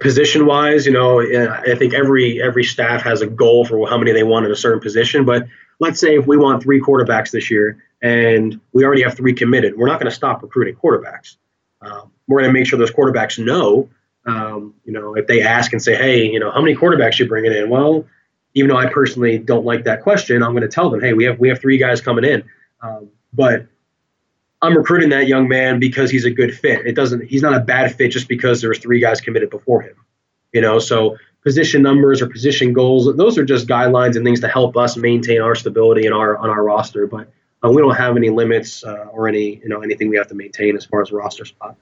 position wise, you know, I think every every staff has a goal for how many they want in a certain position. But let's say if we want three quarterbacks this year and we already have three committed, we're not going to stop recruiting quarterbacks. Um, we're going to make sure those quarterbacks know, um, you know, if they ask and say, hey, you know, how many quarterbacks you bringing in? Well, even though I personally don't like that question, I'm going to tell them, hey, we have we have three guys coming in, um, but I'm recruiting that young man because he's a good fit. It doesn't he's not a bad fit just because there's three guys committed before him. You know, so position numbers or position goals, those are just guidelines and things to help us maintain our stability in our on our roster. But uh, we don't have any limits uh, or any you know anything we have to maintain as far as roster spot.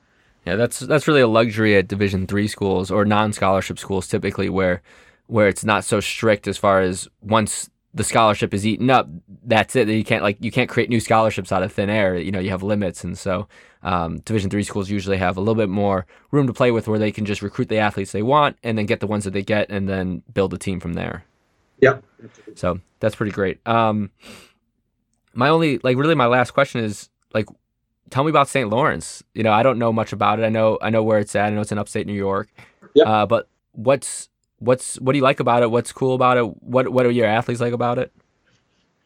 Yeah, that's that's really a luxury at Division three schools or non scholarship schools typically where where it's not so strict as far as once the scholarship is eaten up, that's it. You can't like you can't create new scholarships out of thin air. You know, you have limits, and so um, Division three schools usually have a little bit more room to play with, where they can just recruit the athletes they want, and then get the ones that they get, and then build a team from there. Yeah. So that's pretty great. Um, my only like really my last question is like, tell me about St. Lawrence. You know, I don't know much about it. I know I know where it's at. I know it's in upstate New York. Yeah. Uh, but what's what's what do you like about it? What's cool about it? What what are your athletes like about it?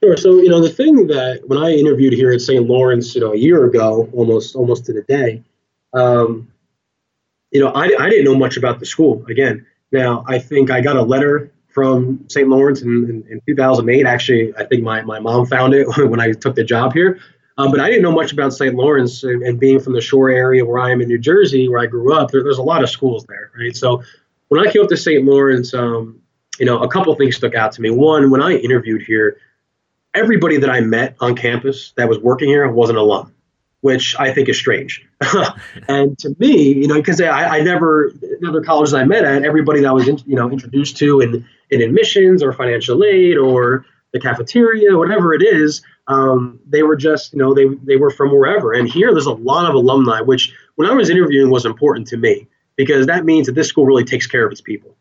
Sure. So you know the thing that when I interviewed here at St. Lawrence, you know, a year ago, almost almost to the day, um, you know, I, I didn't know much about the school. Again, now I think I got a letter from St. Lawrence in, in, in 2008. Actually, I think my, my mom found it *laughs* when I took the job here. Um, but I didn't know much about St. Lawrence and, and, being from the shore area where I am in New Jersey, where I grew up. There, there's a lot of schools there, right? So when I came up to St. Lawrence, um, you know, a couple things stuck out to me. One, when I interviewed here, everybody that I met on campus that was working here was an alum, which I think is strange. *laughs* and to me, you know, because I, I never, the other colleges I met at, everybody that I was, in, you know, introduced to in, in admissions or financial aid or the cafeteria, whatever it is, um, they were just, you know, they, they were from wherever. And here there's a lot of alumni, which when I was interviewing was important to me because that means that this school really takes care of its people.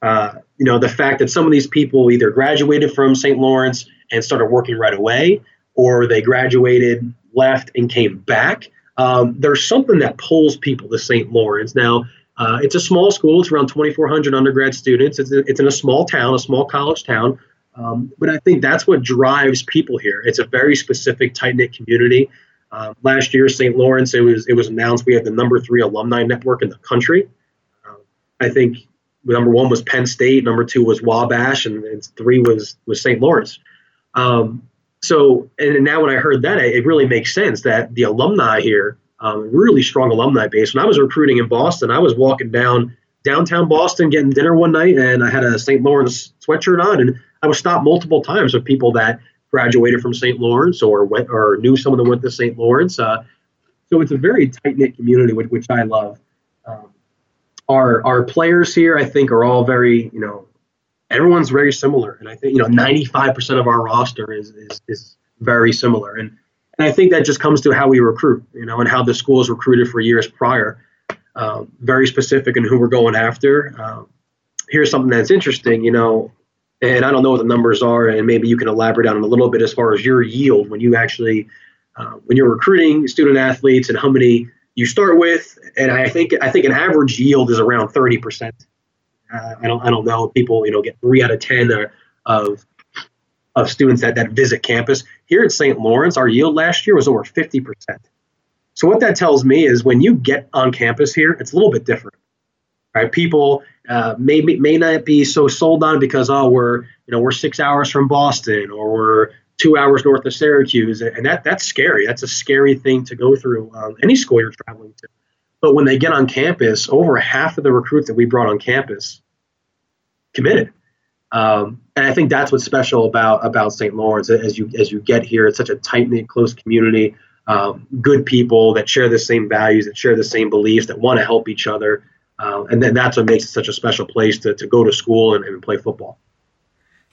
Uh, you know, the fact that some of these people either graduated from St. Lawrence and started working right away, or they graduated, left, and came back. Um, there's something that pulls people to St. Lawrence. Now, uh, it's a small school. It's around 2,400 undergrad students. It's, it's in a small town, a small college town. Um, but I think that's what drives people here. It's a very specific, tight knit community. Um, last year, St. Lawrence, it was it was announced we had the number three alumni network in the country. Um, I think number one was Penn State, number two was Wabash, and, and three was was St. Lawrence. Um, so, and now when I heard that, it really makes sense that the alumni here, um, really strong alumni base. When I was recruiting in Boston, I was walking down downtown Boston getting dinner one night, and I had a St. Lawrence sweatshirt on, and I was stopped multiple times with people that graduated from St. Lawrence or went or knew someone that went to St. Lawrence. Uh, so it's a very tight knit community, which, which, I love. Um, our our players here, I think, are all very you know, everyone's very similar, and I think you know, 95% of our roster is is is very similar, and and I think that just comes to how we recruit, you know, and how the school is recruited for years prior. Um, very specific in who we're going after. Um, here's something that's interesting, you know, and I don't know what the numbers are, and maybe you can elaborate on it a little bit as far as your yield when you actually uh, when you're recruiting student athletes and how many you start with. And I think I think an average yield is around thirty percent. Uh, I don't I don't know. People you know get three out of ten of of students that that visit campus. Here at St. Lawrence, our yield last year was over fifty percent. So what that tells me is when you get on campus here, it's a little bit different. Right? People uh, may may not be so sold on because oh we're you know we're six hours from Boston or we're two hours north of Syracuse and that that's scary. That's a scary thing to go through um, any school you're traveling to. But when they get on campus, over half of the recruits that we brought on campus committed. Um, and I think that's what's special about about St. Lawrence as you as you get here. It's such a tight knit, close community. Um, good people that share the same values, that share the same beliefs, that want to help each other. Uh, and then that's what makes it such a special place to, to go to school and, and play football.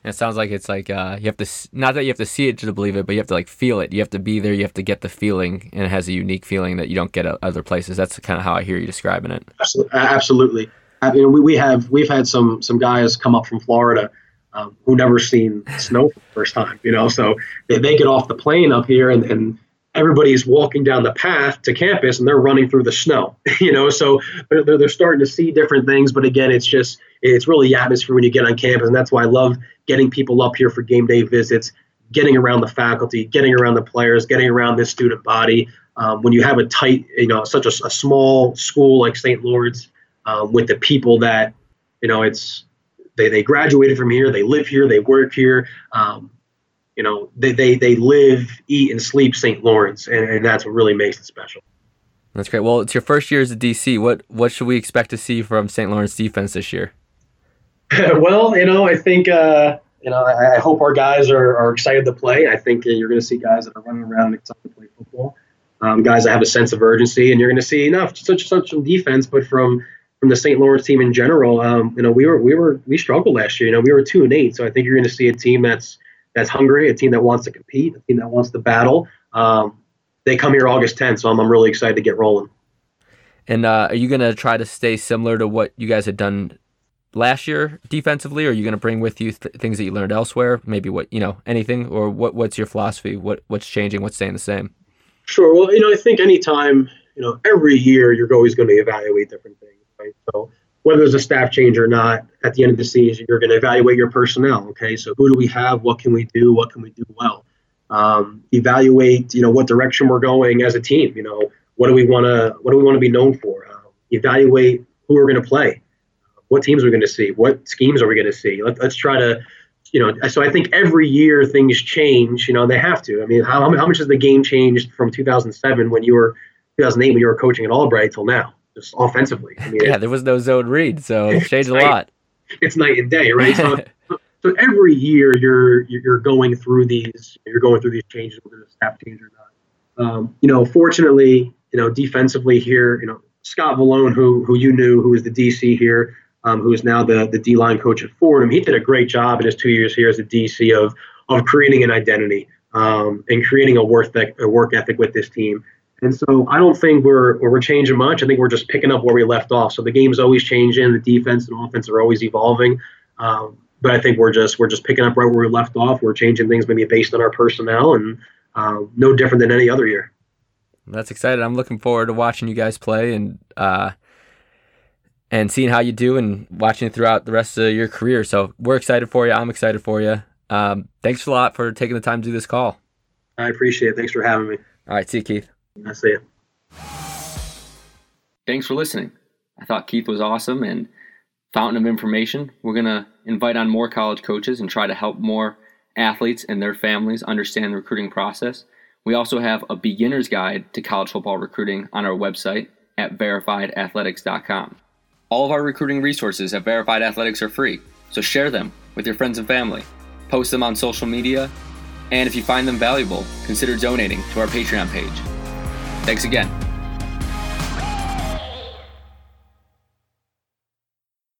And it sounds like it's like uh, you have to not that you have to see it to believe it, but you have to like feel it. You have to be there. You have to get the feeling, and it has a unique feeling that you don't get at other places. That's kind of how I hear you describing it. Absolutely. I mean, we, we have we've had some some guys come up from Florida um, who never seen snow for the first time. You know, so they, they get off the plane up here and, and everybody's walking down the path to campus and they're running through the snow *laughs* you know? So they're, they're, starting to see different things but again it's just it's really the atmosphere when you get on campus and that's why i love getting people up here for game day visits getting around the faculty getting around the players getting around this student body. Um, when you have a tight you know such a, a small school like st lawrence um, with the people that you know it's they, they graduated from here they live here they work here um, you know, they, they, they live, eat, and sleep St. Lawrence, and, and that's what really makes it special. That's great. Well, it's your first year as a DC. What what should we expect to see from St. Lawrence defense this year? *laughs* well, you know, I think uh, you know, I, I, hope our guys are, are excited to play. I think uh, you're going to see guys that are running around excited to play football. Um, guys that have a sense of urgency, and you're going to see enough such such from defense, but from from the St. Lawrence team in general. Um, you know, we were we were we struggled last year. You know, we were two and eight, so I think you're going to see a team that's that's hungry, a team that wants to compete, a team that wants to battle. Um, they come here August 10th, so I'm, I'm really excited to get rolling. And uh, are you going to try to stay similar to what you guys had done last year defensively, or are you going to bring with you th- things that you learned elsewhere? Maybe what you know, anything, or what? What's your philosophy? What What's changing? What's staying the same? Sure. Well, you know, I think anytime, you know, every year you're always going to evaluate different things, right? So whether there's a staff change or not, at the end of the season, you're going to evaluate your personnel. Okay, so who do we have? What can we do? What can we do well? Um, evaluate, you know, what direction we're going as a team. You know, what do we want to what do we want to be known for? Uh, evaluate who we're going to play. What teams are we going to see? What schemes are we going to see? Let, let's try to, you know. So I think every year things change. You know, they have to. I mean, how, how much has the game changed from 2007 when you were 2008 when you were coaching at Albright till now? Just offensively. I mean, yeah, there was no zone read, so it changed a night, lot. It's night and day, right? So, *laughs* so every year you're you're going through these you're going through these changes, whether it's staff change or not. Um, you know, fortunately, you know, defensively here, you know, Scott Vallone, who who you knew, who was the DC here, um, who is now the the D line coach at Fordham, he did a great job in his two years here as a DC of of creating an identity um, and creating a work a work ethic with this team. And so I don't think we're we're changing much. I think we're just picking up where we left off. So the game's always changing. The defense and offense are always evolving. Um, but I think we're just we're just picking up right where we left off. We're changing things maybe based on our personnel and uh, no different than any other year. That's exciting. I'm looking forward to watching you guys play and uh, and seeing how you do and watching throughout the rest of your career. So we're excited for you. I'm excited for you. Um, thanks a lot for taking the time to do this call. I appreciate it. Thanks for having me. All right, see you, Keith. See it. Thanks for listening. I thought Keith was awesome and fountain of information. We're going to invite on more college coaches and try to help more athletes and their families understand the recruiting process. We also have a beginner's guide to college football recruiting on our website at verifiedathletics.com. All of our recruiting resources at Verified Athletics are free, so share them with your friends and family. Post them on social media, and if you find them valuable, consider donating to our Patreon page. Thanks again.